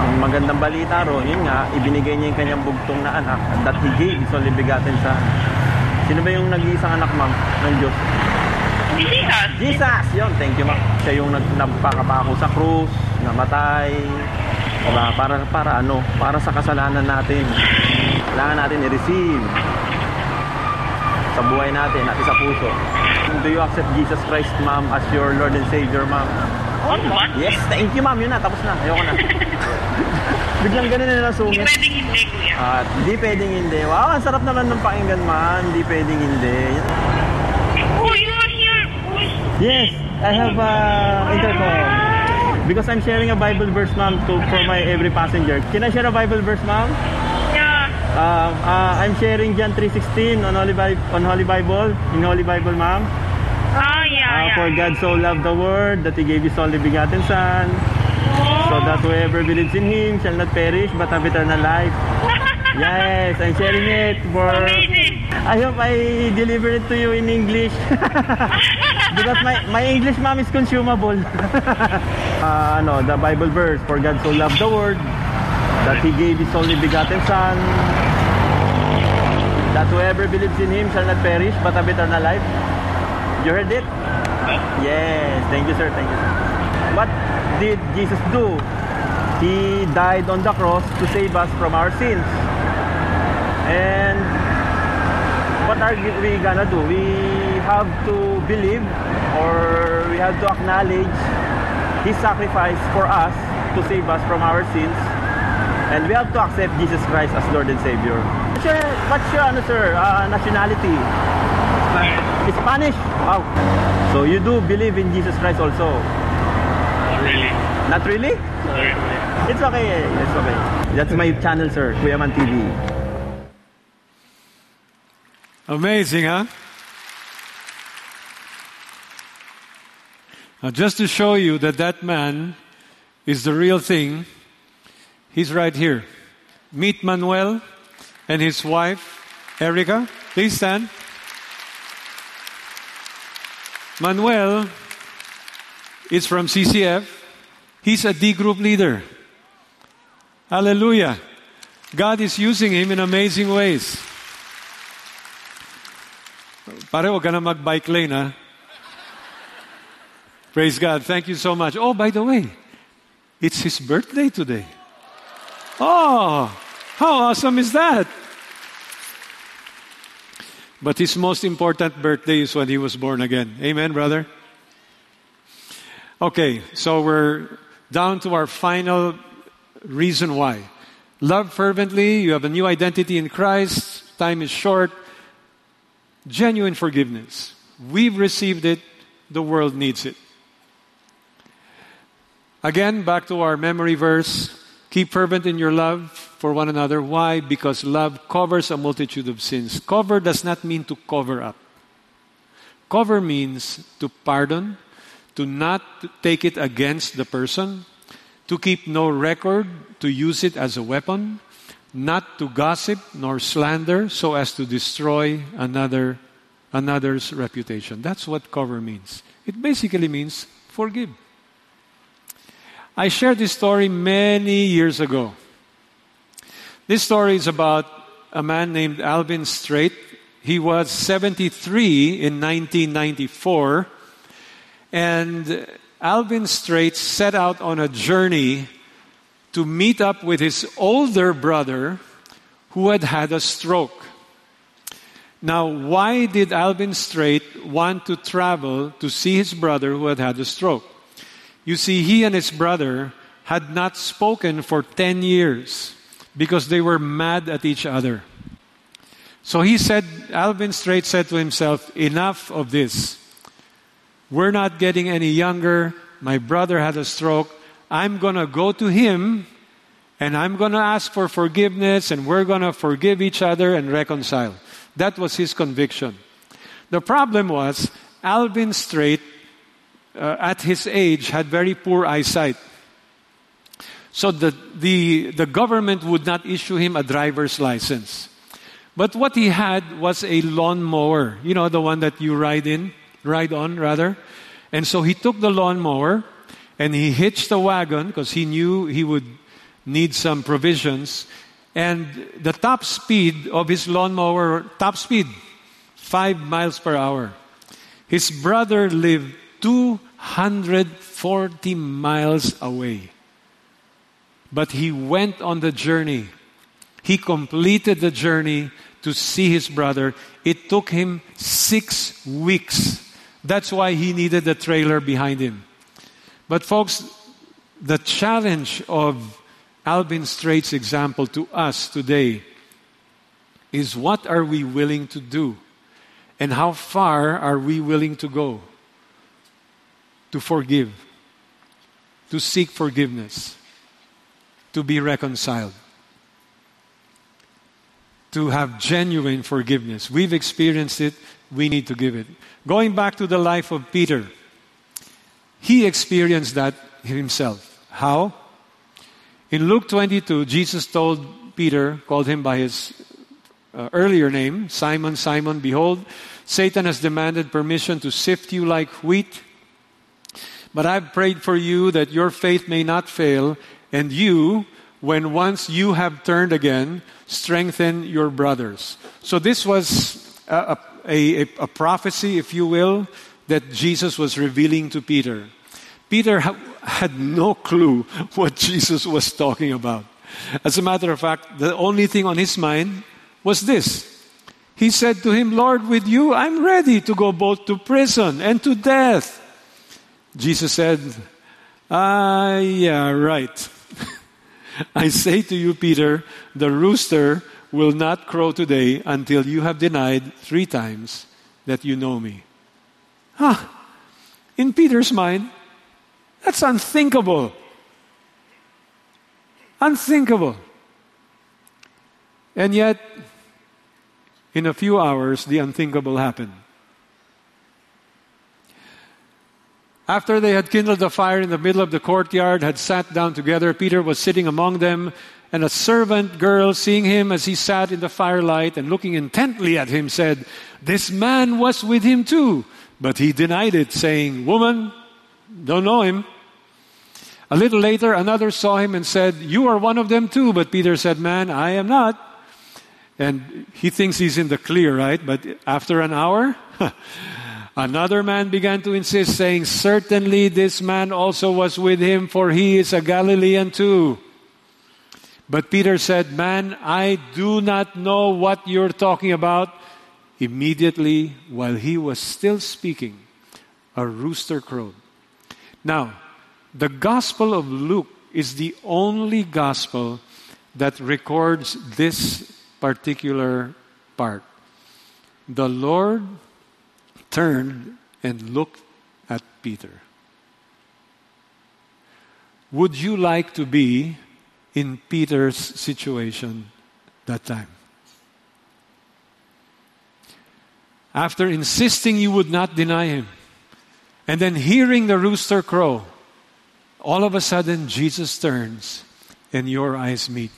[SPEAKER 2] ang magandang balita ro, yun nga, ibinigay niya yung kanyang bugtong na anak that he gave his only begotten son. Sino ba yung nag-iisang anak, ma'am, ng Diyos?
[SPEAKER 3] Jesus!
[SPEAKER 2] Jesus! Yun, thank you, ma'am. Siya yung nag nagpakapako sa krus, namatay, diba? para, para ano, para sa kasalanan natin. Kailangan natin i-receive sa buhay natin at sa puso. Do you accept Jesus Christ, ma'am, as your Lord and Savior, ma'am? Yes, thank you, ma'am. Yun na, tapos na. Ayoko na. Biglang ganun na
[SPEAKER 3] Hindi
[SPEAKER 2] nasungit.
[SPEAKER 3] pwedeng hindi, kuya.
[SPEAKER 2] At di pwedeng hindi. Wow, ang sarap naman ng pakinggan, man. Di pwedeng hindi.
[SPEAKER 3] Oh, you are here! Uy!
[SPEAKER 2] Yes, I have uh, intercom. Because I'm sharing a Bible verse, ma'am, to for my every passenger. Can I share a Bible verse, ma'am?
[SPEAKER 3] Yeah.
[SPEAKER 2] Uh, uh, I'm sharing John 3:16 on Holy Bible, on Holy Bible, in Holy Bible, ma'am.
[SPEAKER 3] Ah, yeah,
[SPEAKER 2] Uh,
[SPEAKER 3] yeah.
[SPEAKER 2] for God so loved the world that He gave His only begotten Son, so that whoever believes in Him shall not perish but have eternal life. Yes, I'm sharing it for.
[SPEAKER 3] Amazing!
[SPEAKER 2] I hope I deliver it to you in English. because my, my English ma'am is consumable. uh, ano, the Bible verse, For God so loved the world, that He gave His only begotten Son, that whoever believes in Him shall not perish, but have eternal life. You heard it? Yes, thank you sir, thank you sir. What did Jesus do? He died on the cross to save us from our sins. And what are we gonna do? We have to believe or we have to acknowledge His sacrifice for us to save us from our sins. And we have to accept Jesus Christ as Lord and Savior. What's your, what's your ano, sir, uh, nationality? Spanish. Wow. So you do believe in Jesus Christ also?
[SPEAKER 4] Not really. Sorry.
[SPEAKER 2] It's okay. It's okay. That's my channel, sir. Kuyaman TV.
[SPEAKER 1] Amazing, huh? Now, just to show you that that man is the real thing, he's right here. Meet Manuel and his wife, Erica. Please stand. Manuel is from CCF. He's a D group leader. Hallelujah. God is using him in amazing ways. Pare, ka na mag-bike lane, ha? Praise God. Thank you so much. Oh, by the way, it's his birthday today. Oh, how awesome is that? But his most important birthday is when he was born again. Amen, brother? Okay, so we're down to our final reason why. Love fervently, you have a new identity in Christ, time is short, genuine forgiveness. We've received it, the world needs it. Again, back to our memory verse keep fervent in your love for one another. Why? Because love covers a multitude of sins. Cover does not mean to cover up, cover means to pardon, to not take it against the person, to keep no record, to use it as a weapon, not to gossip nor slander so as to destroy another another's reputation. That's what cover means. It basically means forgive. I shared this story many years ago. This story is about a man named Alvin Straight. He was 73 in 1994. And Alvin Straight set out on a journey to meet up with his older brother who had had a stroke. Now, why did Alvin Straight want to travel to see his brother who had had a stroke? You see, he and his brother had not spoken for 10 years because they were mad at each other. So he said, Alvin Straight said to himself, Enough of this. We're not getting any younger. My brother had a stroke. I'm going to go to him and I'm going to ask for forgiveness and we're going to forgive each other and reconcile. That was his conviction. The problem was, Alvin Straight, uh, at his age, had very poor eyesight. So the, the, the government would not issue him a driver's license. But what he had was a lawnmower, you know, the one that you ride in, ride on rather. And so he took the lawnmower and he hitched the wagon because he knew he would need some provisions. And the top speed of his lawnmower, top speed, five miles per hour. His brother lived 240 miles away. But he went on the journey. He completed the journey to see his brother. It took him six weeks. That's why he needed the trailer behind him. But, folks, the challenge of Alvin Straight's example to us today is what are we willing to do? And how far are we willing to go to forgive, to seek forgiveness, to be reconciled, to have genuine forgiveness? We've experienced it, we need to give it. Going back to the life of Peter, he experienced that himself. How? In Luke 22, Jesus told Peter, called him by his uh, earlier name, Simon, Simon, behold, Satan has demanded permission to sift you like wheat. But I've prayed for you that your faith may not fail, and you, when once you have turned again, strengthen your brothers. So this was a, a, a prophecy, if you will, that Jesus was revealing to Peter. Peter ha- had no clue what Jesus was talking about. As a matter of fact, the only thing on his mind was this. He said to him, Lord, with you I'm ready to go both to prison and to death. Jesus said, Ah, yeah, right. I say to you, Peter, the rooster will not crow today until you have denied three times that you know me. Huh. In Peter's mind, that's unthinkable. Unthinkable. And yet, in a few hours, the unthinkable happened. After they had kindled a fire in the middle of the courtyard, had sat down together, Peter was sitting among them, and a servant girl, seeing him as he sat in the firelight and looking intently at him, said, This man was with him too. But he denied it, saying, Woman, don't know him. A little later, another saw him and said, You are one of them too. But Peter said, Man, I am not. And he thinks he's in the clear, right? But after an hour, another man began to insist, saying, Certainly this man also was with him, for he is a Galilean too. But Peter said, Man, I do not know what you're talking about. Immediately, while he was still speaking, a rooster crowed. Now, the Gospel of Luke is the only Gospel that records this particular part. The Lord turned and looked at Peter. Would you like to be in Peter's situation that time? After insisting you would not deny him, and then hearing the rooster crow, all of a sudden, Jesus turns and your eyes meet.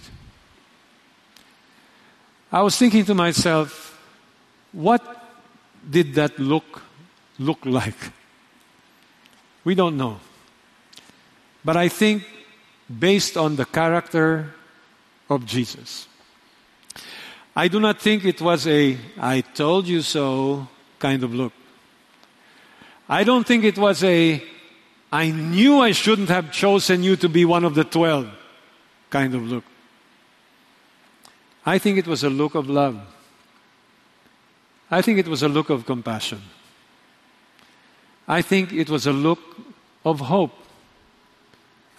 [SPEAKER 1] I was thinking to myself, what did that look look like? We don't know. But I think based on the character of Jesus. I do not think it was a I told you so kind of look. I don't think it was a I knew I shouldn't have chosen you to be one of the twelve kind of look. I think it was a look of love. I think it was a look of compassion. I think it was a look of hope.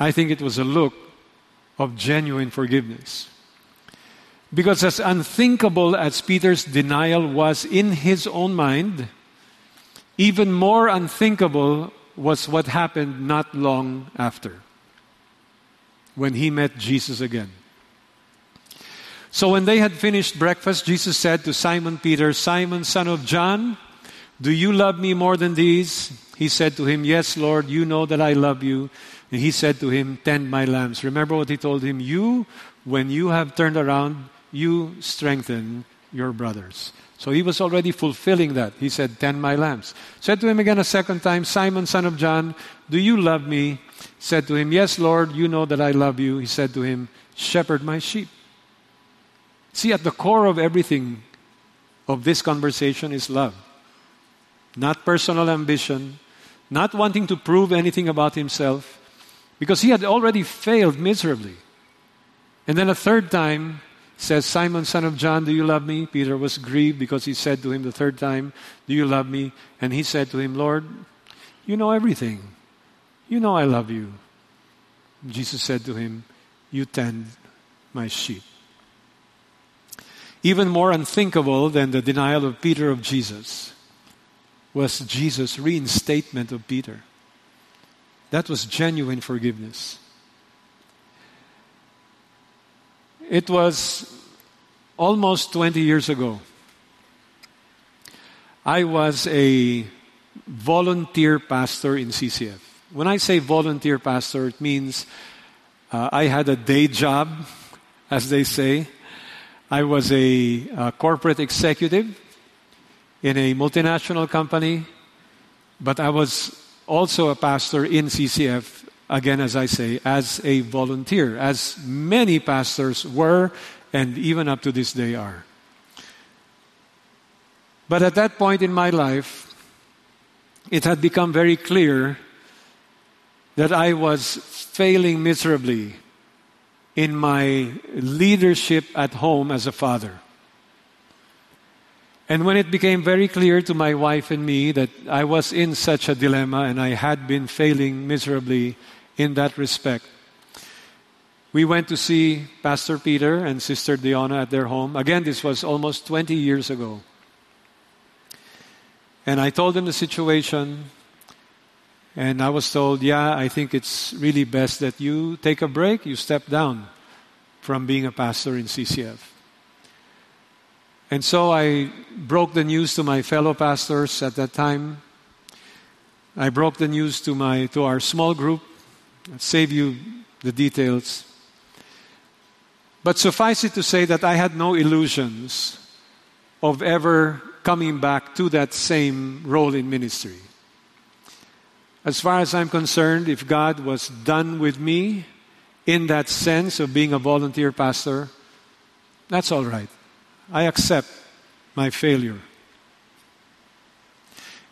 [SPEAKER 1] I think it was a look of genuine forgiveness. Because, as unthinkable as Peter's denial was in his own mind, even more unthinkable was what happened not long after when he met Jesus again. So when they had finished breakfast, Jesus said to Simon Peter, Simon, son of John, do you love me more than these? He said to him, Yes, Lord, you know that I love you. And he said to him, Tend my lambs. Remember what he told him? You, when you have turned around, you strengthen your brothers. So he was already fulfilling that. He said, Tend my lambs. Said to him again a second time, Simon, son of John, do you love me? Said to him, Yes, Lord, you know that I love you. He said to him, Shepherd my sheep. See, at the core of everything of this conversation is love. Not personal ambition, not wanting to prove anything about himself, because he had already failed miserably. And then a third time says, Simon, son of John, do you love me? Peter was grieved because he said to him the third time, Do you love me? And he said to him, Lord, you know everything. You know I love you. Jesus said to him, You tend my sheep. Even more unthinkable than the denial of Peter of Jesus was Jesus' reinstatement of Peter. That was genuine forgiveness. It was almost 20 years ago. I was a volunteer pastor in CCF. When I say volunteer pastor, it means uh, I had a day job, as they say. I was a, a corporate executive, in a multinational company, but I was also a pastor in CCF, again, as I say, as a volunteer, as many pastors were and even up to this day are. But at that point in my life, it had become very clear that I was failing miserably in my leadership at home as a father. And when it became very clear to my wife and me that I was in such a dilemma and I had been failing miserably in that respect, we went to see Pastor Peter and Sister Diana at their home. Again, this was almost 20 years ago. And I told them the situation, and I was told, yeah, I think it's really best that you take a break, you step down from being a pastor in CCF. And so I broke the news to my fellow pastors at that time. I broke the news to, my, to our small group. I'll save you the details. But suffice it to say that I had no illusions of ever coming back to that same role in ministry. As far as I'm concerned, if God was done with me in that sense of being a volunteer pastor, that's all right. I accept my failure.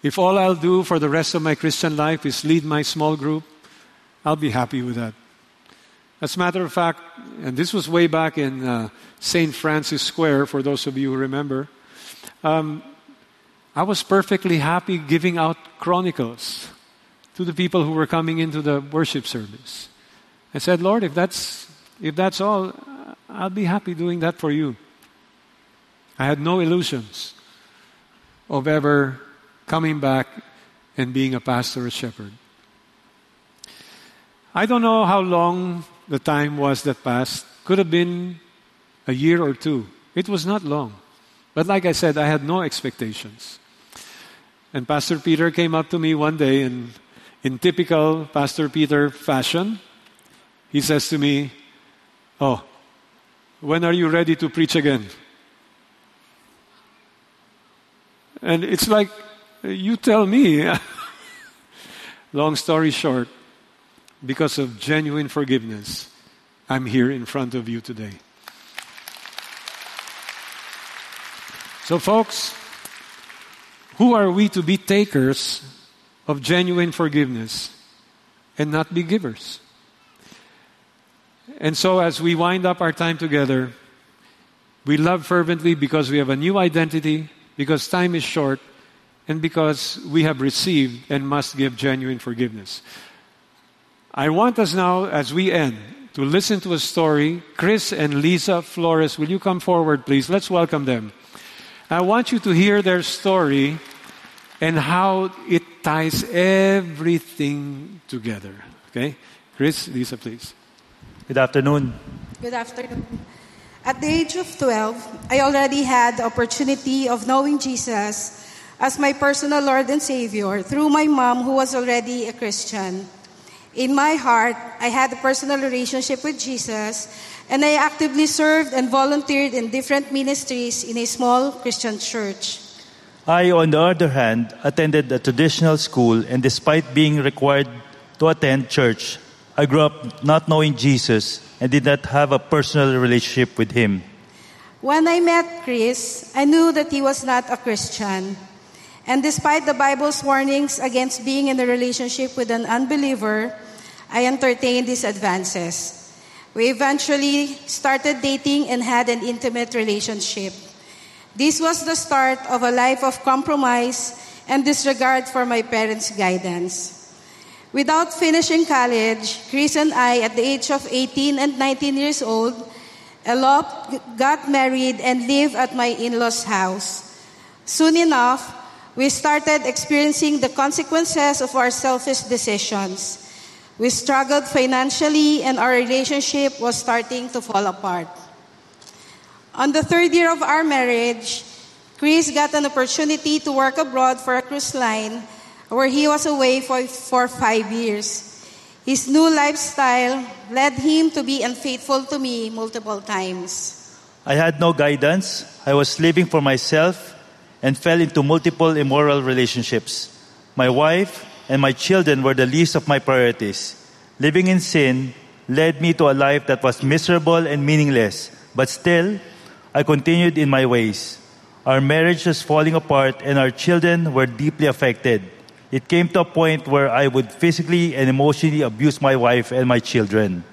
[SPEAKER 1] If all I'll do for the rest of my Christian life is lead my small group, I'll be happy with that. As a matter of fact, and this was way back in uh, St. Francis Square, for those of you who remember, um, I was perfectly happy giving out chronicles to the people who were coming into the worship service. I said, Lord, if that's, if that's all, I'll be happy doing that for you. I had no illusions of ever coming back and being a pastor or shepherd. I don't know how long the time was that passed. Could have been a year or two. It was not long. But like I said, I had no expectations. And Pastor Peter came up to me one day and in typical Pastor Peter fashion, he says to me, Oh, when are you ready to preach again? And it's like, you tell me. Long story short, because of genuine forgiveness, I'm here in front of you today. So, folks, who are we to be takers of genuine forgiveness and not be givers? And so, as we wind up our time together, we love fervently because we have a new identity, because time is short, and because we have received and must give genuine forgiveness. I want us now, as we end, to listen to a story. Chris and Lisa Flores, will you come forward, please? Let's welcome them. I want you to hear their story and how it ties everything together. Okay? Chris, Lisa, please.
[SPEAKER 5] Good afternoon.
[SPEAKER 6] Good afternoon. At the age of 12, I already had the opportunity of knowing Jesus as my personal Lord and Savior through my mom, who was already a Christian. In my heart, I had a personal relationship with Jesus, and I actively served and volunteered in different ministries in a small Christian church.
[SPEAKER 5] I, on the other hand, attended a traditional school, and despite being required to attend church, I grew up not knowing Jesus and did not have a personal relationship with Him.
[SPEAKER 6] When I met Chris, I knew that he was not a Christian. And despite the Bible's warnings against being in a relationship with an unbeliever, I entertained these advances. We eventually started dating and had an intimate relationship. This was the start of a life of compromise and disregard for my parents' guidance. Without finishing college, Chris and I, at the age of 18 and 19 years old, eloped, got married, and lived at my in law's house. Soon enough, we started experiencing the consequences of our selfish decisions. We struggled financially, and our relationship was starting to fall apart. On the third year of our marriage, Chris got an opportunity to work abroad for a cruise line where he was away for, for five years. His new lifestyle led him to be unfaithful to me multiple times.
[SPEAKER 5] I had no guidance. I was living for myself and fell into multiple immoral relationships. My wife and my children were the least of my priorities. Living in sin led me to a life that was miserable and meaningless, but still, I continued in my ways. Our marriage was falling apart and our children were deeply affected. It came to a point where I would physically and emotionally abuse my wife and my children.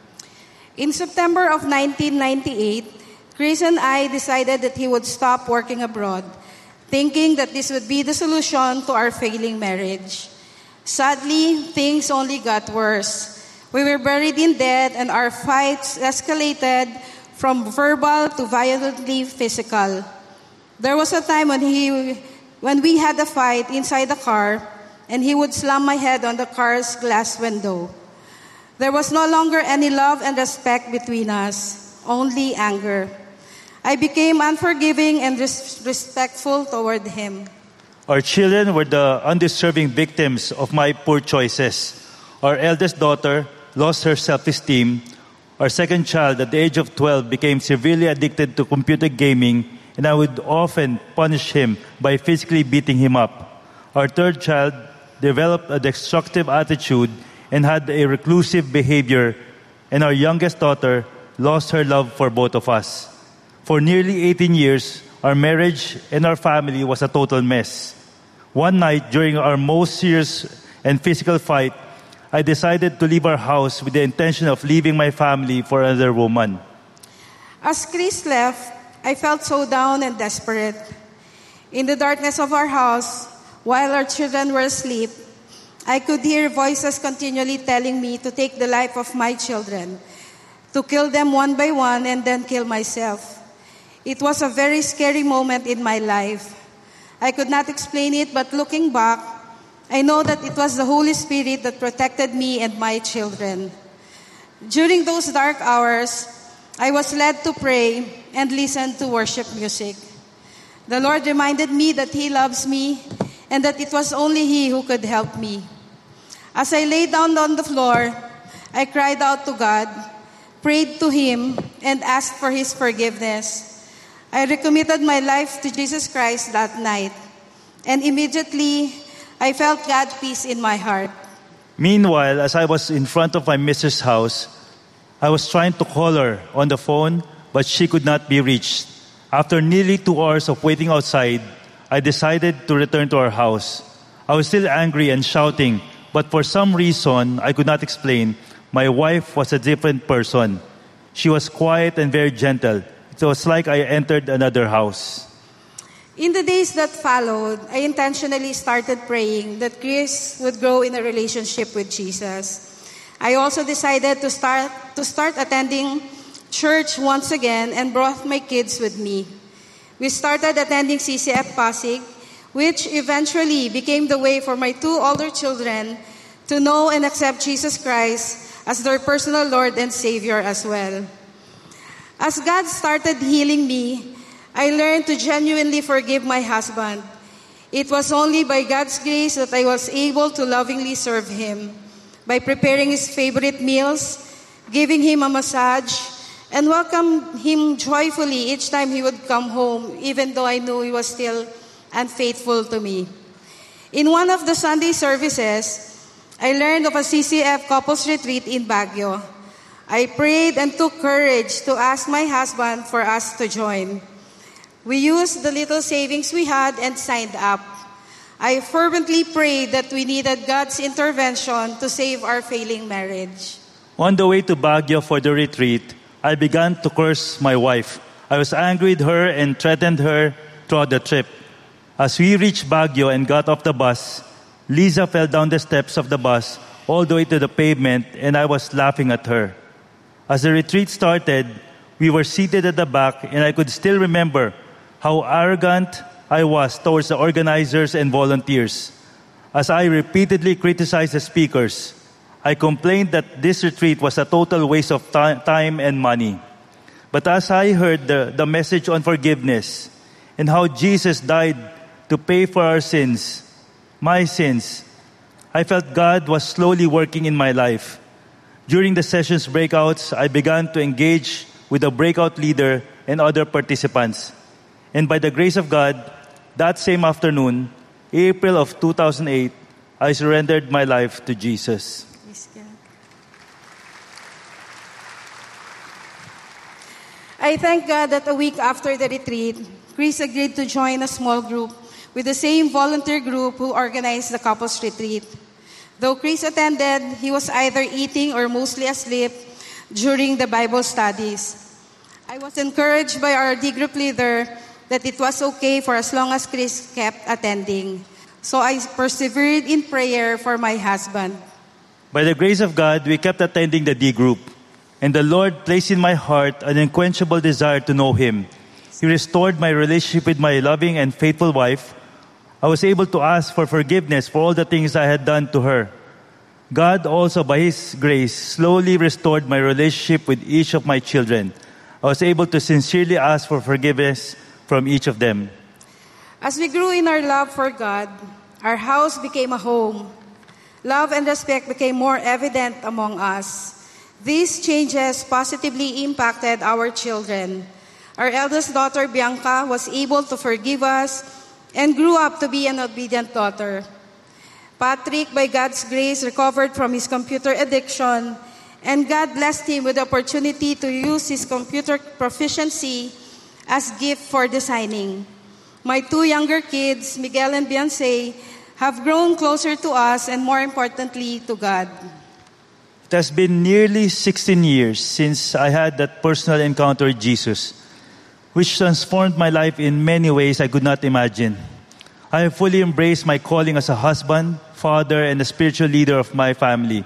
[SPEAKER 6] In September of 1998, Chris and I decided that he would stop working abroad, thinking that this would be the solution to our failing marriage. Sadly, things only got worse. We were buried in debt and our fights escalated from verbal to violently physical. There was a time when he when we had a fight inside the car and he would slam my head on the car's glass window. There was no longer any love and respect between us, only anger. I became unforgiving and dis- respectful toward him.
[SPEAKER 5] Our children were the undeserving victims of my poor choices. Our eldest daughter lost her self esteem. Our second child, at the age of 12, became severely addicted to computer gaming, and I would often punish him by physically beating him up. Our third child developed a destructive attitude and had a reclusive behavior, and our youngest daughter lost her love for both of us. For nearly 18 years, our marriage and our family was a total mess. One night, during our most serious and physical fight, I decided to leave our house with the intention of leaving my family for another woman.
[SPEAKER 6] As Chris left, I felt so down and desperate. In the darkness of our house, while our children were asleep, I could hear voices continually telling me to take the life of my children, to kill them one by one and then kill myself. It was a very scary moment in my life. I could not explain it, but looking back, I know that it was the Holy Spirit that protected me and my children. During those dark hours, I was led to pray and listen to worship music. The Lord reminded me that He loves me and that it was only He who could help me. As I lay down on the floor, I cried out to God, prayed to Him, and asked for His forgiveness. I recommitted my life to Jesus Christ that night, and immediately I felt God's peace in my heart.
[SPEAKER 5] Meanwhile, as I was in front of my mistress' house, I was trying to call her on the phone, but she could not be reached. After nearly two hours of waiting outside, I decided to return to our house. I was still angry and shouting, but for some reason I could not explain, my wife was a different person. She was quiet and very gentle. It was like I entered another house.
[SPEAKER 6] In the days that followed, I intentionally started praying that Chris would grow in a relationship with Jesus. I also decided to start to start attending church once again and brought my kids with me. We started attending CCF Pasig, which eventually became the way for my two older children to know and accept Jesus Christ as their personal Lord and Savior as well. As God started healing me, I learned to genuinely forgive my husband. It was only by God's grace that I was able to lovingly serve him by preparing his favorite meals, giving him a massage, and welcome him joyfully each time he would come home, even though I knew he was still unfaithful to me. In one of the Sunday services, I learned of a CCF couples retreat in Baguio. I prayed and took courage to ask my husband for us to join. We used the little savings we had and signed up. I fervently prayed that we needed God's intervention to save our failing marriage.
[SPEAKER 5] On the way to Baguio for the retreat, I began to curse my wife. I was angry with her and threatened her throughout the trip. As we reached Baguio and got off the bus, Lisa fell down the steps of the bus all the way to the pavement, and I was laughing at her. As the retreat started, we were seated at the back, and I could still remember how arrogant I was towards the organizers and volunteers. As I repeatedly criticized the speakers, I complained that this retreat was a total waste of time and money. But as I heard the, the message on forgiveness and how Jesus died to pay for our sins, my sins, I felt God was slowly working in my life. During the session's breakouts, I began to engage with the breakout leader and other participants. And by the grace of God, that same afternoon, April of 2008, I surrendered my life to Jesus.
[SPEAKER 6] Praise God. I thank God that a week after the retreat, Chris agreed to join a small group with the same volunteer group who organized the couples retreat. Though Chris attended, he was either eating or mostly asleep during the Bible studies. I was encouraged by our D group leader that it was okay for as long as Chris kept attending. So I persevered in prayer for my husband.
[SPEAKER 5] By the grace of God, we kept attending the D group, and the Lord placed in my heart an unquenchable desire to know Him. He restored my relationship with my loving and faithful wife. I was able to ask for forgiveness for all the things I had done to her. God also, by His grace, slowly restored my relationship with each of my children. I was able to sincerely ask for forgiveness from each of them.
[SPEAKER 6] As we grew in our love for God, our house became a home. Love and respect became more evident among us. These changes positively impacted our children. Our eldest daughter, Bianca, was able to forgive us and grew up to be an obedient daughter. Patrick, by God's grace, recovered from his computer addiction, and God blessed him with the opportunity to use his computer proficiency as gift for designing. My two younger kids, Miguel and Beyonce, have grown closer to us and more importantly to God.
[SPEAKER 5] It has been nearly 16 years since I had that personal encounter with Jesus, which transformed my life in many ways I could not imagine. I have fully embraced my calling as a husband, father, and a spiritual leader of my family.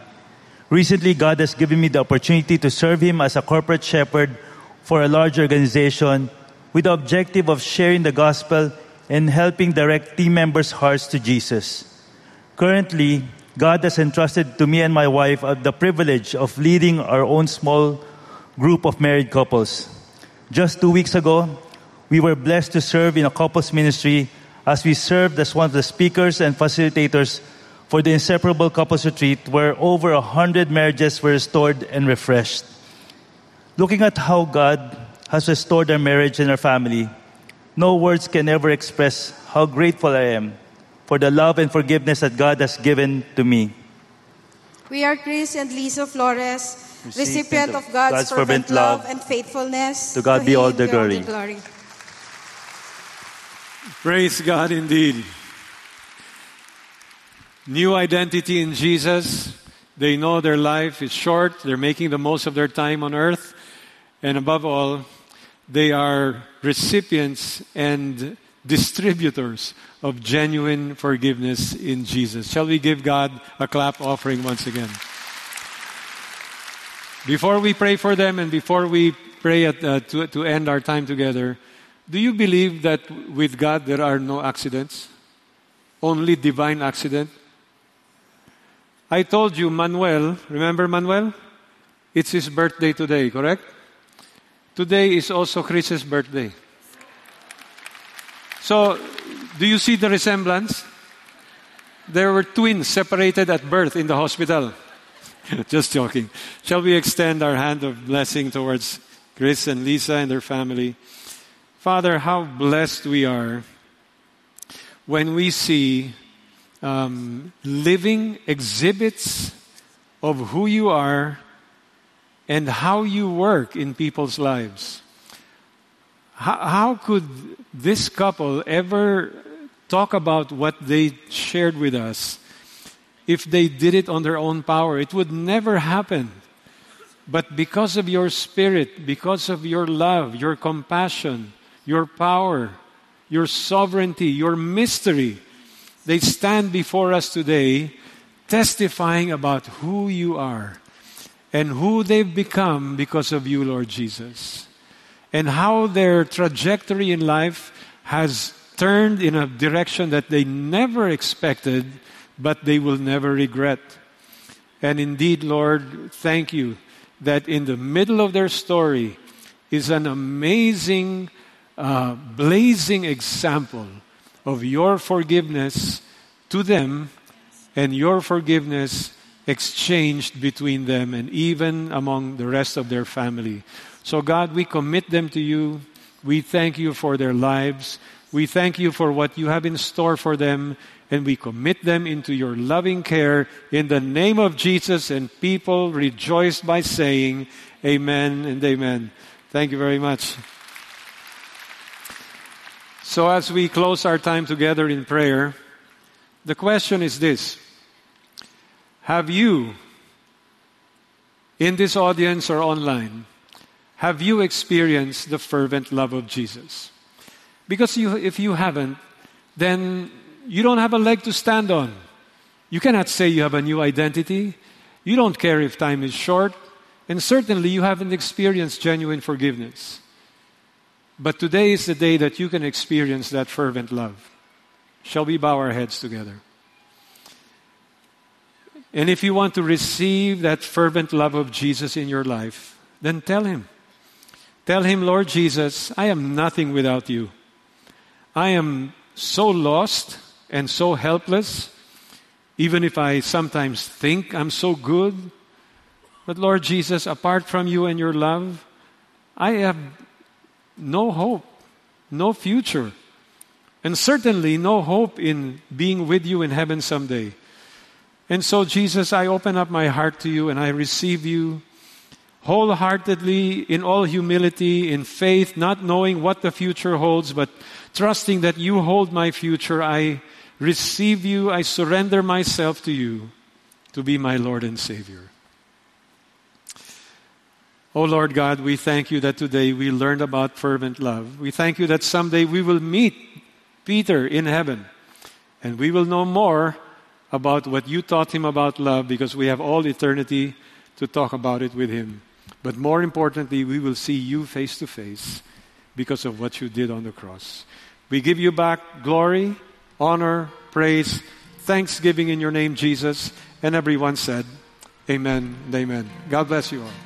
[SPEAKER 5] Recently, God has given me the opportunity to serve Him as a corporate shepherd for a large organization with the objective of sharing the gospel and helping direct team members' hearts to Jesus. Currently, God has entrusted to me and my wife uh, the privilege of leading our own small group of married couples. Just two weeks ago, we were blessed to serve in a couples ministry as we served as one of the speakers and facilitators for the Inseparable Couples Retreat, where over a hundred marriages were restored and refreshed. Looking at how God has restored our marriage and our family, no words can ever express how grateful I am for the love and forgiveness that God has given to me.
[SPEAKER 6] We are Chris and Lisa Flores,
[SPEAKER 5] Recipient
[SPEAKER 6] recipient
[SPEAKER 5] of
[SPEAKER 6] of God's,
[SPEAKER 5] God's
[SPEAKER 6] fervent
[SPEAKER 5] fervent
[SPEAKER 6] love
[SPEAKER 5] love.
[SPEAKER 6] and faithfulness.
[SPEAKER 5] To God be all the
[SPEAKER 6] be all
[SPEAKER 5] glory.
[SPEAKER 1] Praise God indeed. New identity in Jesus. They know their life is short. They're making the most of their time on earth. And above all, they are recipients and distributors of genuine forgiveness in Jesus. Shall we give God a clap offering once again? Before we pray for them and before we pray at, uh, to, to end our time together, do you believe that with God there are no accidents? Only divine accident? I told you, Manuel, remember Manuel? It's his birthday today, correct? Today is also Chris's birthday. So, do you see the resemblance? There were twins separated at birth in the hospital. Just joking. Shall we extend our hand of blessing towards Chris and Lisa and their family? Father, how blessed we are when we see um, living exhibits of who you are and how you work in people's lives. How, how could this couple ever talk about what they shared with us if they did it on their own power? It would never happen. But because of your spirit, because of your love, your compassion, your power, your sovereignty, your mystery, they stand before us today testifying about who you are and who they've become because of you, Lord Jesus, and how their trajectory in life has turned in a direction that they never expected, but they will never regret. And indeed, Lord, thank you that in the middle of their story is an amazing, uh, blazing example of your forgiveness to them and your forgiveness exchanged between them and even among the rest of their family. So, God, we commit them to you. We thank you for their lives. We thank you for what you have in store for them, and we commit them into your loving care in the name of Jesus. And people rejoiced by saying, Amen and Amen. Thank you very much. So, as we close our time together in prayer, the question is this Have you, in this audience or online, have you experienced the fervent love of Jesus? Because you, if you haven't, then you don't have a leg to stand on. You cannot say you have a new identity. You don't care if time is short. And certainly you haven't experienced genuine forgiveness. But today is the day that you can experience that fervent love. Shall we bow our heads together? And if you want to receive that fervent love of Jesus in your life, then tell Him. Tell Him, Lord Jesus, I am nothing without you. I am so lost and so helpless, even if I sometimes think I'm so good. But Lord Jesus, apart from you and your love, I have no hope, no future, and certainly no hope in being with you in heaven someday. And so, Jesus, I open up my heart to you and I receive you wholeheartedly, in all humility, in faith, not knowing what the future holds, but trusting that you hold my future. I receive you, I surrender myself to you to be my Lord and Savior. Oh Lord God, we thank you that today we learned about fervent love. We thank you that someday we will meet Peter in heaven and we will know more about what you taught him about love because we have all eternity to talk about it with him. But more importantly, we will see you face to face because of what you did on the cross. We give you back glory, honor, praise, thanksgiving in your name, Jesus. And everyone said, Amen amen. God bless you all.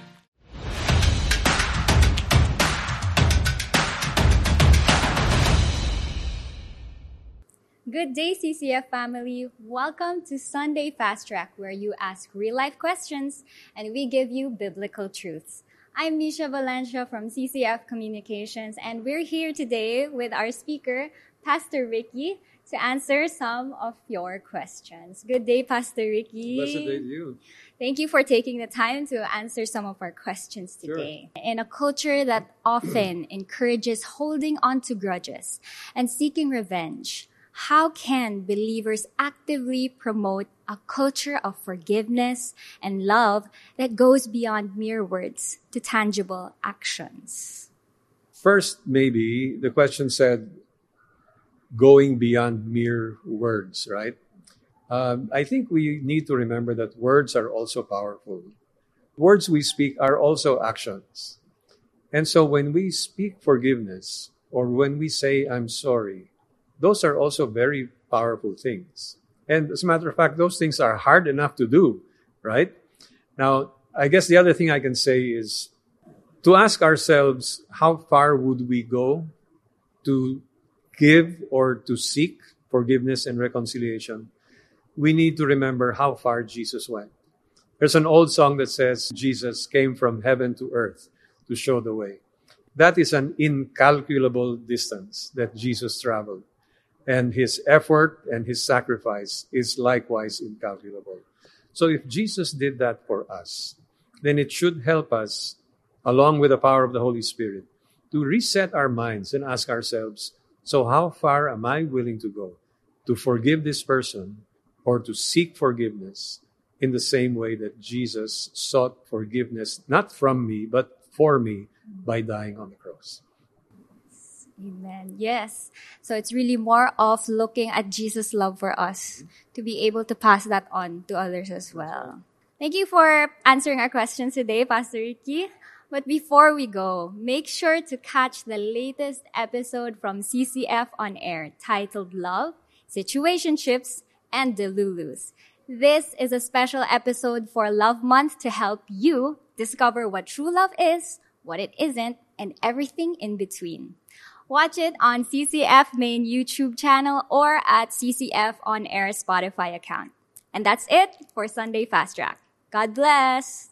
[SPEAKER 7] Good day, CCF family. Welcome to Sunday Fast Track, where you ask real life questions and we give you biblical truths. I'm Misha Valencia from CCF Communications, and we're here today with our speaker, Pastor Ricky, to answer some of your questions. Good day, Pastor Ricky.
[SPEAKER 1] Blessed day to you.
[SPEAKER 7] Thank you for taking the time to answer some of our questions today. Sure. In a culture that often encourages holding on to grudges and seeking revenge, how can believers actively promote a culture of forgiveness and love that goes beyond mere words to tangible actions?
[SPEAKER 1] First, maybe the question said, going beyond mere words, right? Um, I think we need to remember that words are also powerful. Words we speak are also actions. And so when we speak forgiveness or when we say, I'm sorry, those are also very powerful things. And as a matter of fact, those things are hard enough to do, right? Now, I guess the other thing I can say is to ask ourselves how far would we go to give or to seek forgiveness and reconciliation? We need to remember how far Jesus went. There's an old song that says Jesus came from heaven to earth to show the way. That is an incalculable distance that Jesus traveled and his effort and his sacrifice is likewise incalculable. So if Jesus did that for us, then it should help us, along with the power of the Holy Spirit, to reset our minds and ask ourselves, so how far am I willing to go to forgive this person or to seek forgiveness in the same way that Jesus sought forgiveness, not from me, but for me by dying on the cross?
[SPEAKER 7] Amen. Yes. So it's really more of looking at Jesus' love for us to be able to pass that on to others as well. Thank you for answering our questions today, Pastor Ricky. But before we go, make sure to catch the latest episode from CCF on air titled Love, Situationships, and Delulus. This is a special episode for Love Month to help you discover what true love is, what it isn't, and everything in between. Watch it on CCF main YouTube channel or at CCF on air Spotify account. And that's it for Sunday Fast Track. God bless.